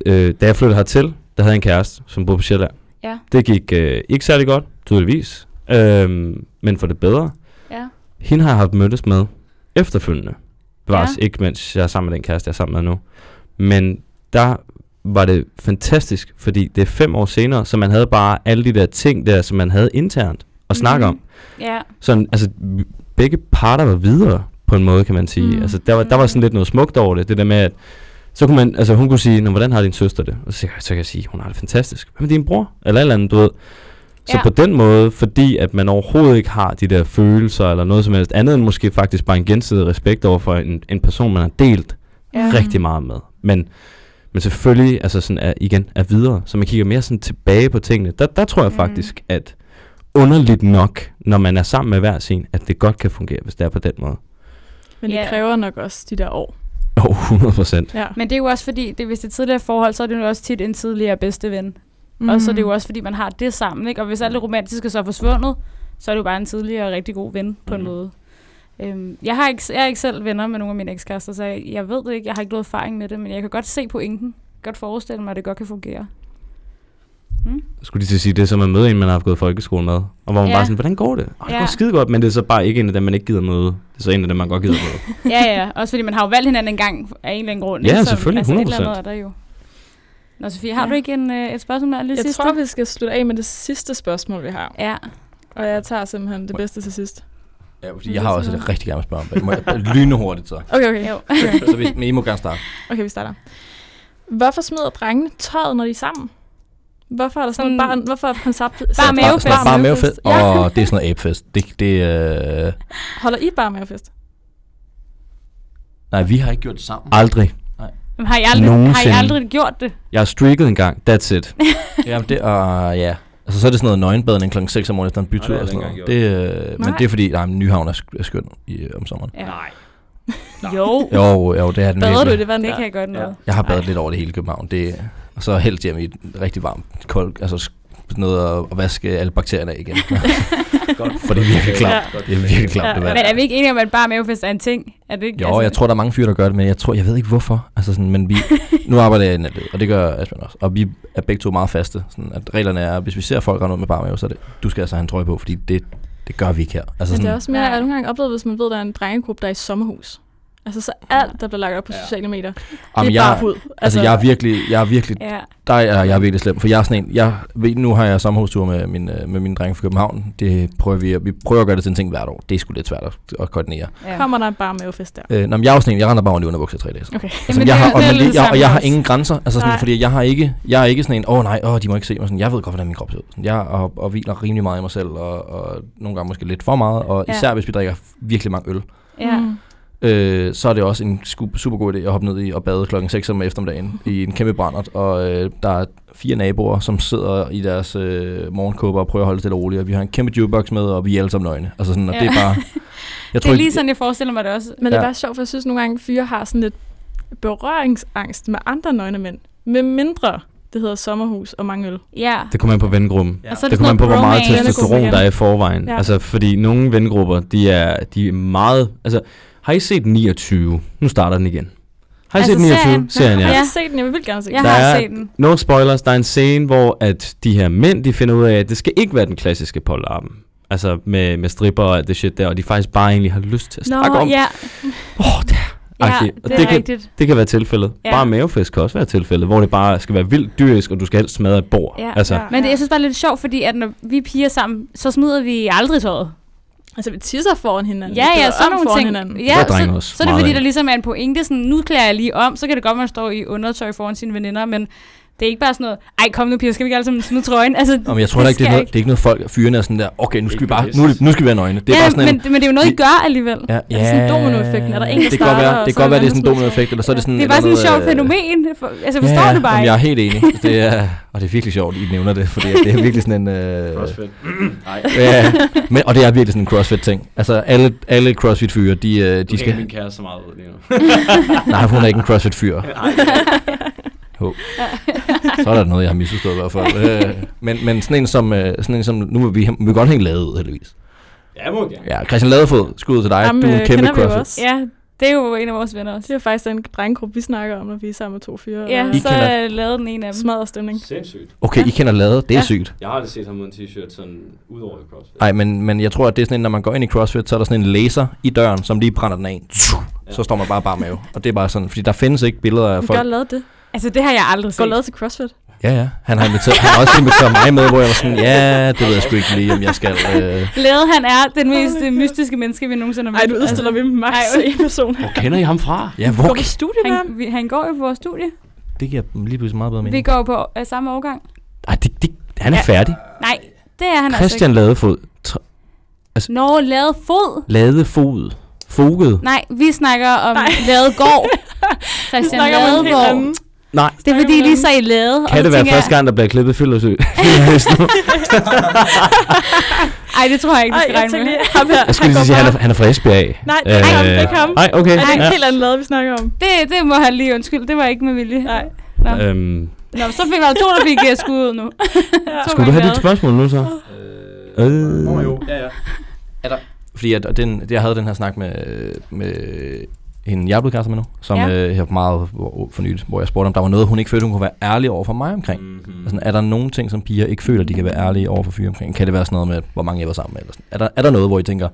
Øh, da jeg flyttede hertil, der havde jeg en kæreste, som boede på Sjælland. Ja. Det gik øh, ikke særlig godt, tydeligvis. Øhm, men for det bedre, Ja. hende har jeg haft mødtes med efterfølgende. Bevares Ja. ikke, mens jeg er sammen med den kæreste, jeg er sammen med nu. Men der var det fantastisk, fordi det er fem år senere, så man havde bare alle de der ting der, som man havde internt at snakke Mhm. om. Ja. Sådan, altså, begge parter var videre på en måde, kan man sige. Mm. Mm. Altså, der var, der var sådan lidt noget smukt over det. Det der med, at så kunne man, altså hun kunne sige, "Nå, hvordan har din søster det? Og så, så kan jeg sige, hun har det fantastisk. Hvad med din bror? Eller et eller andet, du ved. Så Ja. på den måde, fordi at man overhovedet ikke har de der følelser eller noget som helst andet end måske faktisk bare en gensidig respekt over for en, en person, man har delt Ja. rigtig meget med. Men, men selvfølgelig, altså sådan er, igen, er videre. Så man kigger mere sådan tilbage på tingene. Der, der tror jeg Mm. faktisk, at underligt nok, når man er sammen med hver sin, at det godt kan fungere, hvis det er på den måde. Men det Ja. kræver nok også de der år. Oh, 100 procent. Ja. Men det er jo også fordi, det, hvis det er tidligere forhold, så er det jo også tit en tidligere bedste ven. Mm. Og så er det jo også fordi, man har det sammen. Ikke? Og hvis alt det romantiske så er forsvundet, så er det jo bare en tidligere rigtig god ven på en Mhm. måde. Øhm, jeg, har ikke, jeg er ikke selv venner med nogle af mine ekskærester, så jeg, jeg ved det ikke. Jeg har ikke noget erfaring med det, men jeg kan godt se pointen. Godt forestille mig, at det godt kan fungere. Mm? Skulle de til at sige, det er som at møde en, man har haft gået i folkeskole med. Og hvor man Ja. bare sådan, hvordan går det? Oh, det Ja. går skide godt, men det er så bare ikke en af dem, man ikke gider møde. Det er så en af dem, man godt gider møde. [laughs] Ja, ja. Også fordi man har jo valgt hinanden en gang af en eller anden grund. Ja, ikke? Så, selvfølgelig, Altså, et eller 100%. andet er der jo. Nå, Sofie, har Ja. du ikke en, øh, et spørgsmål mere lige Jeg sidste? tror, vi skal slutte af med det sidste spørgsmål, vi har. Ja. Og jeg tager simpelthen det bedste til sidst. Ja, fordi jeg har også det rigtig gerne det. Må jeg [laughs] lyne hurtigt så? Okay, okay. Jo. Okay, Så hvis, men I må gerne starte. okay vi starter. Hvorfor smider drengene tøjet, når de er sammen? Hvorfor er der sådan, Sådan- bare, hvorfor er konceptet... Bare mavefest. Bare, bare mavefest. Ja. Og det er sådan noget abefest. Det, det, øh... Holder I bare mavefest? Nej, vi har ikke gjort det sammen. Aldrig. Men har I aldrig, har I Nogensinde. aldrig gjort det? Jeg har streaket en gang. That's it. [laughs] Jamen det, og ja. Altså så er det sådan noget nøgenbadning klokken 6 om morgenen efter en bytur og sådan noget. Det, øh, men det er fordi, nej, men Nyhavn er, sk- er skøn i, øh, om sommeren. Ja. Nej. [laughs] Jo, Jo, jo, det er den Bader du i det vand det der? kan jeg godt noget. Jeg har badet Ej. lidt over det hele København. Det, og så helst hjem i et rigtig varmt, koldt, altså noget at, at vaske alle bakterierne af igen. [laughs] For det er virkelig klamt. Ja. Det er virkelig klamt, Ja, det ja. vand. Men er vi ikke enige om, at bare mavefest er en ting? Er det ikke, Jo, jeg tror, der er mange fyre, der gør det, men jeg tror, jeg ved ikke hvorfor. Altså sådan, men vi, nu arbejder jeg i natlivet, og det gør Asbjørn også. Og vi er begge to meget faste. Sådan, at reglerne er, at hvis vi ser folk rende ud med bare mave, så er det, du skal altså have en trøje på, fordi det, det gør vi ikke her. Altså Men det sådan, er også mere, at jeg nogle gange oplevet, hvis man ved, at der er en drengegruppe, der er i sommerhus. Altså så alt, der bliver lagt op på Ja. sociale medier, Jamen, det er bare hud. altså, jeg er virkelig, jeg er virkelig, Ja. der er jeg er virkelig slem, for jeg er sådan en, jeg, ved, nu har jeg sommerhustur med, min, øh, med mine drenge fra København. Det prøver vi, at- vi prøver at gøre det til en ting hvert år. Det er sgu lidt svært at, at koordinere. ja. Kommer der bare mavefest der? Øh, nå, men jeg er også sådan en, jeg render bare rundt i underbukser i tre dage. Så. Okay. Altså, Jamen, jeg har, og, det jeg, og jeg har ingen grænser, altså sådan, Nej. fordi jeg har ikke, jeg er ikke sådan en, åh oh, nej, åh, de må ikke se mig sådan. Jeg ved godt, hvordan min krop ser ud. Jeg og, og hviler rimelig meget i mig selv, og, og nogle gange måske lidt for meget, og Ja. især hvis vi drikker virkelig mange øl, Ja. Mm. Øh, så er det også en super god idé at hoppe ned i og bade klokken 6 om eftermiddagen i en kæmpe brændert, og øh, der er fire naboer, som sidder i deres øh, morgenkåber og prøver at holde det stille og roligt, og vi har en kæmpe jukebox med, og vi er alle sammen nøgne. Altså sådan, og Ja. det er bare... [laughs] Jeg Det er lige sådan, jeg forestiller mig det også. Men det er Ja. bare sjovt, for jeg synes nogle gange, fyre har sådan lidt berøringsangst med andre nøgne mænd. Med mindre det hedder sommerhus og mange øl. Ja. Det kommer an på vengruppen. Og så er Det det kommer an på, hvor meget testosteron der er i forvejen. Ja. Ja. Altså, fordi nogle vengrupper, de er, de er meget... Altså, har I set 29? Nu starter den igen. Har I Altså set 29? serien? serien Jeg ja. har ikke set den, jeg vil gerne se Jeg den. Der har er- set den. No spoilers, der er en scene, hvor at de her mænd, de finder ud af, at det skal ikke være den klassiske polarm. Altså med, med stripper og alt det shit der, og de faktisk bare egentlig har lyst til at Nå, snakke om. ja. Åh, det, Ja, Agtigt. Og det, det er kan- rigtigt. det kan være tilfældet. Ja. Bare mavefest kan også være tilfældet, hvor det bare skal være vildt dyrisk, og du skal helst smadre et bord. Ja. Altså, Ja. Men det, jeg synes bare, det er lidt sjovt, fordi at når vi er piger sammen, så smider vi aldrig tøjet. Altså, vi tisser foran hinanden. Ja, ja, sådan nogle ting. Hinanden. Ja, så, også så er det fordi, der ligesom er en pointe, sådan, nu klæder jeg lige om, så kan det godt, man står i undertøj foran sine veninder, men det er ikke bare sådan noget, ej kom nu piger, skal vi ikke alle sammen smide trøjen? Altså, Nå, men jeg tror da ikke, det er, noget, det er ikke noget folk, fyrene er sådan der, okay, nu skal vi bare, nu, er det- nu skal vi være nøgne. Det er ja, bare sådan en, men, men det er jo noget, I gør alligevel. Ja, Er det sådan dominoeffekten? Er der en, der det kan godt starter, være, det kan godt er være, det er sådan en dominoeffekt, eller så er det sådan... Det er bare sådan et sjovt øh, fænomen. For, altså, jeg forstår ja, det bare ikke. jeg er helt enig. Det er, og det er virkelig sjovt, I nævner det, for det er virkelig sådan en... Øh, Crossfit. Nej. ja, men, og det er virkelig sådan en CrossFit-ting. Altså, alle, alle CrossFit-fyre, de, øh, de skal... min kæreste så meget ud lige nu. [laughs] Nej, hun er ikke en CrossFit-fyr. Jo. Så er der noget, jeg har misforstået i hvert fald. Øh, men, men sådan en som, øh, sådan en som nu vil vi, vi vil godt hænge lavet ud, heldigvis. Ja, må gerne. Ja, Christian Ladefod, skud til dig. Ham, du er en øh, kæmpe vi CrossFit. også. Ja, Det er jo en af vores venner Det også. er jo faktisk den drengegruppe, vi snakker om, når vi er sammen med to fyre. Ja, og I så kender- lavede den en af dem. smadret stemning. Sindssygt. Okay, I kender Lade, det er Ja. sygt. Jeg har aldrig set ham uden t-shirt sådan ud over CrossFit. Nej, men, men jeg tror, at det er sådan en, når man går ind i CrossFit, så er der sådan en laser i døren, som lige brænder den af. Så står man bare bare mave. Og det er bare sådan, fordi der findes ikke billeder af Vi folk. godt lavet det. Altså, det har jeg aldrig Går set. lavet til CrossFit. Ja, ja. Han har, inviteret, han har også inviteret mig med, hvor jeg var sådan, ja, det ved jeg sgu ikke lige, om jeg skal. Øh. Lade, han er den mest øh, mystiske menneske, vi nogensinde har Ej, mødt. du udstiller Altså, vi max ej, en person. Hvor kender I ham fra? Ja, Går hvor? på studie med ham? han, vi, han går jo på vores studie. Det giver lige pludselig meget bedre Vi mening. går jo på øh, samme årgang. Ej, det, det, han er Ja. færdig. Nej, det er han Christian Ladefod. Tr- altså ikke. Nå, Lade fod. Ladefod. Foget. Nej, vi snakker om Nej. Lade gård. [laughs] Vi Christian snakker en. Nej. Det er fordi, lige så i Lade. og Kan det være tænker første gang, der bliver klippet fyldersø? Jeg, [laughs] ej, det tror jeg ikke, du Ej, skal jeg regne med. lige, ham her, Jeg skulle lige sige, han er, han er fra Esbjerg. Nej, det er ikke ham, det er ikke ham. Nej, okay. Er det en Ja. helt anden lade, vi snakker om? Det, det må han lige undskylde. Det var ikke med vilje. Nej. Nå, Øhm, Nå så fik vi to, der fik uh, skud ud nu. [laughs] To skulle du have dit spørgsmål nu så? Øh. ja, ja. Er der, fordi at, og den, jeg havde den her snak med, med hende, jeg er blevet kærester med nu, som Ja. øh, her meget for nyligt, hvor jeg spurgte, om der var noget, hun ikke følte, hun kunne være ærlig over for mig omkring. Mm. Mm-hmm. Altså, er der nogle ting, som piger ikke føler, de kan være ærlige over for fyre omkring? Kan det være sådan noget med, hvor mange jeg var sammen med? Eller sådan? Er, der, er der noget, hvor I tænker,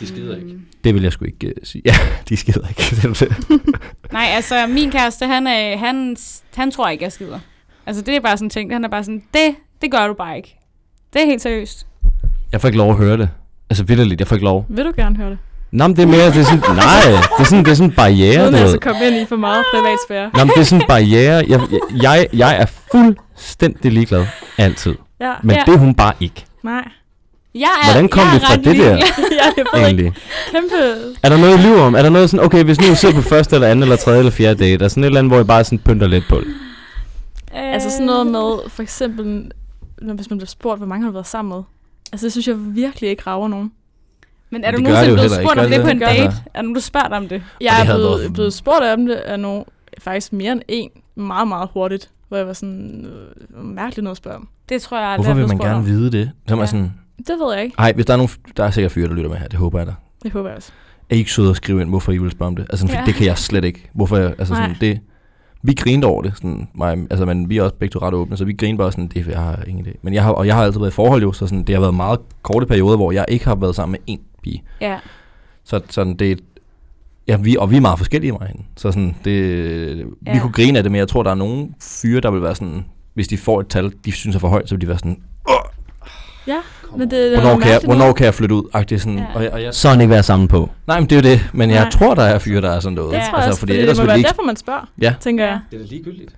De skider ikke. Det vil jeg sgu ikke uh, sige? Ja, [laughs] de skider ikke. [laughs] [laughs] Nej, altså min kæreste, han, er, han, han tror ikke, jeg skider. Altså det er bare sådan en ting. Han er bare sådan, det, det gør du bare ikke. Det er helt seriøst. Jeg får ikke lov at høre det. Altså vidderligt, jeg får ikke lov. Vil du gerne høre det? Nå, men det er mere, det er sådan, nej, det er sådan, det er sådan en barriere, Uden du altså komme ind i for meget privatsfære. Nå, men det er sådan en barriere. Jeg, jeg, jeg er fuldstændig ligeglad. Altid. Ja, Men Ja. det er hun bare ikke, nej. Jeg er, Hvordan kom jeg vi fra det der? [laughs] jeg ved ikke. egentlig. Kæmpe... Er der noget, I lyver om? Er der noget sådan, okay, hvis nu I sidder på første eller anden eller tredje eller fjerde date, er der sådan et eller andet, hvor I bare sådan pynter lidt på det? Altså sådan noget med, for eksempel, når, hvis man bliver spurgt, hvor mange har du været sammen med? Altså det synes jeg virkelig ikke rager nogen. Men er Men du det det nogensinde blevet spurgt ikke, om det gør på en det? date? Altså. Er nogen, der spørger dig om det? Jeg det er blevet, været- blevet spurgt om det af nogle, faktisk mere end en, meget, meget hurtigt, hvor jeg var sådan, øh, mærkeligt noget at spørge om. Det tror jeg aldrig, Hvorfor vil man spurgt gerne om. vide det? Så man Ja. sådan, Det ved jeg ikke. ej, hvis der er nogen, der er sikkert fyre, der lytter med her, det håber jeg da. Det håber jeg også. Er I ikke søde at skrive ind, hvorfor I vil spørge om det? Altså, sådan, Ja. det kan jeg slet ikke. Hvorfor jeg, altså sådan, Nej. det, vi grinede over det, sådan, mig, altså, men vi er også begge to ret åbne, så vi grinede bare sådan, det jeg har ingen idé. Men jeg har, og jeg har altid været i forhold jo, så sådan, det har været meget korte perioder, hvor jeg ikke har været sammen med én pige. Ja. Så sådan, det, ja, vi, og vi er meget forskellige mig hende. Så sådan, det, ja. Vi kunne grine af det, men jeg tror, der er nogle fyre, der vil være sådan, hvis de får et tal, de synes er for højt, så vil de være sådan, Ja, men det, det hvornår kan, jeg, hvornår kan jeg flytte ud? Agtigt sådan, Ja. og, jeg, og jeg, Sådan ikke være sammen på. nej, men det er jo det, men jeg Nej. tror, der er fyre, der er sådan noget. Det tror jeg også, fordi, ellers det må være ikke, derfor, man spørger, Ja. tænker jeg. Det er da ligegyldigt.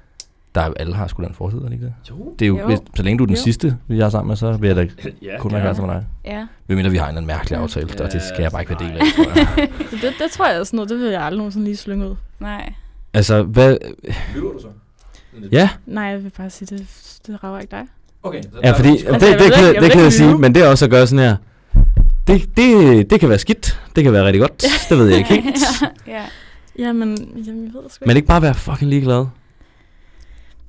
Der er, alle har sgu da en forside, det ikke det? Jo. Det er jo, Jo. hvis, så længe du er den Jo. sidste, vi er sammen med, så vil jeg da [laughs] Ja, kun være kæreste med dig. Ja. Hvem mindre vi har en eller anden mærkelig Ja. aftale, Ja, og det skal jeg bare ikke være del af, tror jeg. [laughs] Så det, det tror jeg også noget, det vil jeg aldrig nogensinde lige slynge ud. Nej. Altså, hvad... Lyver du så? Ja, Nej, jeg vil bare sige, det, det rager ikke dig. Okay. ja fordi Altså, det, det, det, kan, ikke- jeg det kan ikke jeg sige, men det er også at gøre sådan her. Det, det, det kan være skidt, det kan være rigtig godt, [laughs] det ved jeg ikke helt. ja. Jamen, jamen jeg ved det sgu Men ikke bare være fucking ligeglad.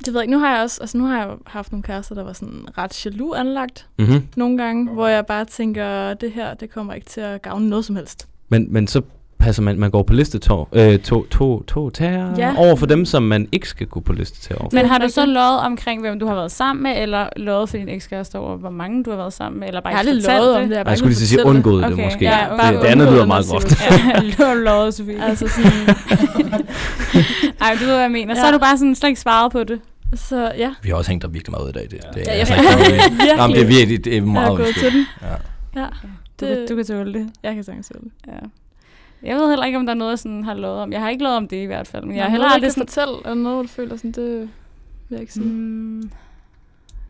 Det ved jeg ikke. Nu har jeg også, altså nu har jeg haft nogle kærester, der var sådan ret jaloux anlagt Mm-hmm. nogle gange, hvor jeg bare tænker, det her, det kommer ikke til at gavne noget som helst. Men, men så passer man, man går på listetår, øh, to, to, to tager Ja. over for dem, som man ikke skal gå på listetår over. Men Det har du så løjet omkring, hvem du har været sammen med, eller løjet for din ekskæreste over, hvor mange du har været sammen med, eller bare Jeg har ikke fortalt løjet om det. Jeg, Jeg skulle lige sige undgået det Okay, måske. ja, det, bare det andet lyder meget groft. [laughs] Ja, Sofie. det. Altså sådan, [laughs] Ej, du ved, hvad jeg mener. Så Ja. har du bare sådan slet ikke svaret på det. Så ja. Vi har også hængt dig virkelig meget ud i dag. Det, det, Ja, er jeg altså Jamen, det er virkelig, det er jeg meget gået undskyld. til den. Ja. Ja, Du, Det- kan, du kan tåle det. jeg kan sagtens tåle det. Ja. Jeg ved heller ikke, om der er noget, jeg sådan har lovet om. Jeg har ikke lovet om det i hvert fald. Men jeg har heller du aldrig sådan... fortælle, eller noget, du føler sådan, det vil jeg ikke sige. Mm,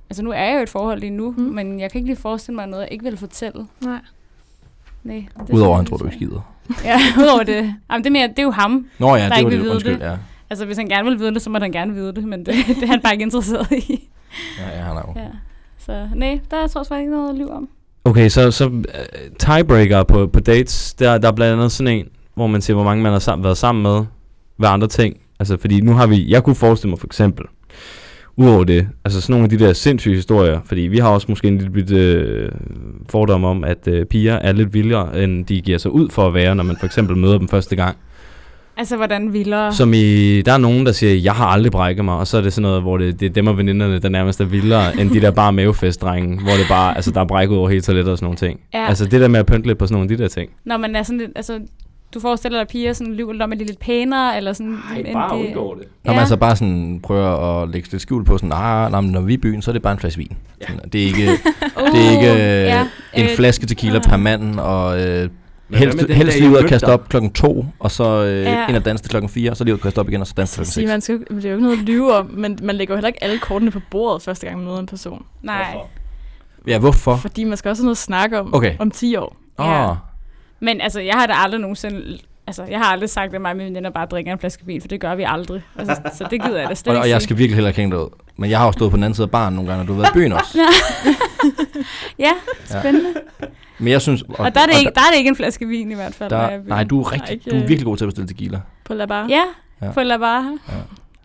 altså, nu er jeg jo i et forhold lige nu, Mm. men jeg kan ikke lige forestille mig noget, jeg ikke vil fortælle. Nej. Nej. det Udover, han jeg tror, du ikke ikke. skider. Ja, [laughs] udover det. Jamen, det, er mere, det er jo ham. Nå ja, Der det ikke vil det. vide Undskyld, det. ja. Altså, hvis han gerne vil vide det, så må han gerne vide det, men det, det er han bare ikke interesseret i. Ja, ja, han er jo. Ja. Så nej, der er trods ikke noget at lyve om. Okay, så, så uh, tiebreaker på, på dates, der, der er blandt andet sådan en, hvor man siger, hvor mange man har sam- været sammen med, hvad andre ting. Altså, fordi nu har vi, jeg kunne forestille mig for eksempel, udover det, altså sådan nogle af de der sindssyge historier, fordi vi har også måske en lille bit øh, fordom om, at øh, piger er lidt vildere, end de giver sig ud for at være, når man for eksempel møder dem første gang. Altså, hvordan vildere? Som i, der er nogen, der siger, jeg har aldrig brækket mig, og så er det sådan noget, hvor det, det er dem og veninderne, der nærmest er vildere, end de der bare mavefestdrenge, hvor det bare, altså der er brækket over hele toilettet og sådan nogle ting. Ja. Altså det der med at pynte lidt på sådan nogle af de der ting. Når man er sådan lidt, altså, du forestiller dig, piger sådan lyver lidt om, at de er lidt pænere, eller sådan... end det- det. Når Ja. man altså bare sådan prøver at lægge lidt skjul på sådan, ah, nej, når vi er i byen, så er det bare en flaske vin. Ja. Det er ikke, [laughs] det er ikke øh, ja, en øh, flaske tequila ah. per mand, og øh, helst, den helst lige ud og kaste op klokken to, og så øh, Ja. ind og danse til klokken fire, og så lige ud og kaste op igen, og så danse klokken man skal, det er jo ikke noget at lyve om, men man lægger jo heller ikke alle kortene på bordet første gang man møder en person. Nej. seks. Ja, hvorfor? Fordi man skal også have noget at snakke om Okay. om 10 år. Ja. Åh, Men altså, jeg har da aldrig nogensinde... Altså, jeg har aldrig sagt, at mig og mine venner bare drikker en flaske vin, for det gør vi aldrig. Altså, så det gider jeg da slet og, ikke og jeg skal virkelig heller ikke hænge ud. Men jeg har jo stået på den anden side af baren nogle gange, når du har været i byen også. [laughs] Ja, spændende. Men jeg synes... Og, og der, er det ikke, der er det ikke en flaske vin i hvert fald. er der, nej, du er, rigtig, ikke, du er virkelig god til at bestille tequila. På La Bar. Ja, Ja. på La Bar.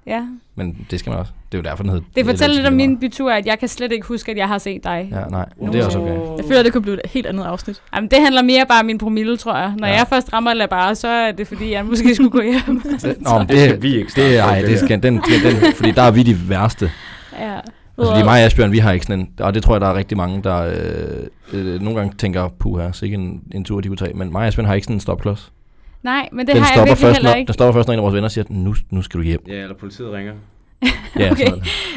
Ja. Ja. Men det skal man også. Det er jo derfor, den hedder... Det fortæller lidt om min bytur, at jeg kan slet ikke huske, at jeg har set dig. Ja, nej, men det er også okay. Jeg føler, det kunne blive et helt andet afsnit. Jamen, det handler mere bare om min promille, tror jeg. Når Ja. jeg først rammer La Bar, så er det fordi, jeg måske skulle gå hjem. [laughs] Det, [laughs] nå, men Det skal vi ikke det, er, ej, det det skal, den, den, den, fordi der er vi de værste. ja. Altså, fordi mig og Asbjørn, vi har ikke sådan en, og det tror jeg, der er rigtig mange, der øh, øh, nogle gange tænker, puha, så ikke en, en tur, de kunne tage. Men mig og Asbjørn har ikke sådan en stopklods. Nej, men det Den har jeg virkelig først, heller når, ikke. den stopper først, når en af vores venner siger, nu, nu skal du hjem. Ja, eller politiet ringer. Ja, [laughs] Okay.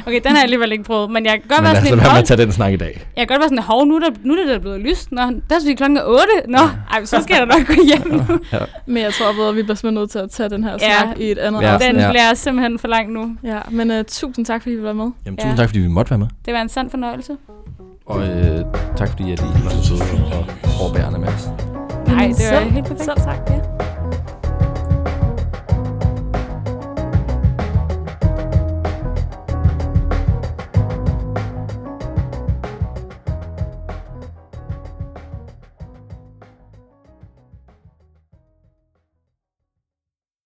Okay, den har jeg alligevel ikke prøvet. Men jeg kan godt Men være lad os sådan lade en være med hold. at tage den snak i dag. Jeg kan godt være sådan, hov, nu er, der, nu er det der blevet lyst. Nå, der er vi klokken 8. Nå, ej, så skal jeg da nok gå hjem nu. [laughs] Men jeg tror både, at vi bliver simpelthen nødt til at tage den her Ja. snak i et andet Ja. afsnit. Den Ja. bliver simpelthen for lang nu. Ja, men uh, tusind tak, fordi vi var med. Jamen, Ja. tusind tak, fordi vi måtte være med. Det var en sand fornøjelse. Og øh, tak, fordi at I var så søde og overbærende med os. Nej, det var helt perfekt. Selv tak. Ja.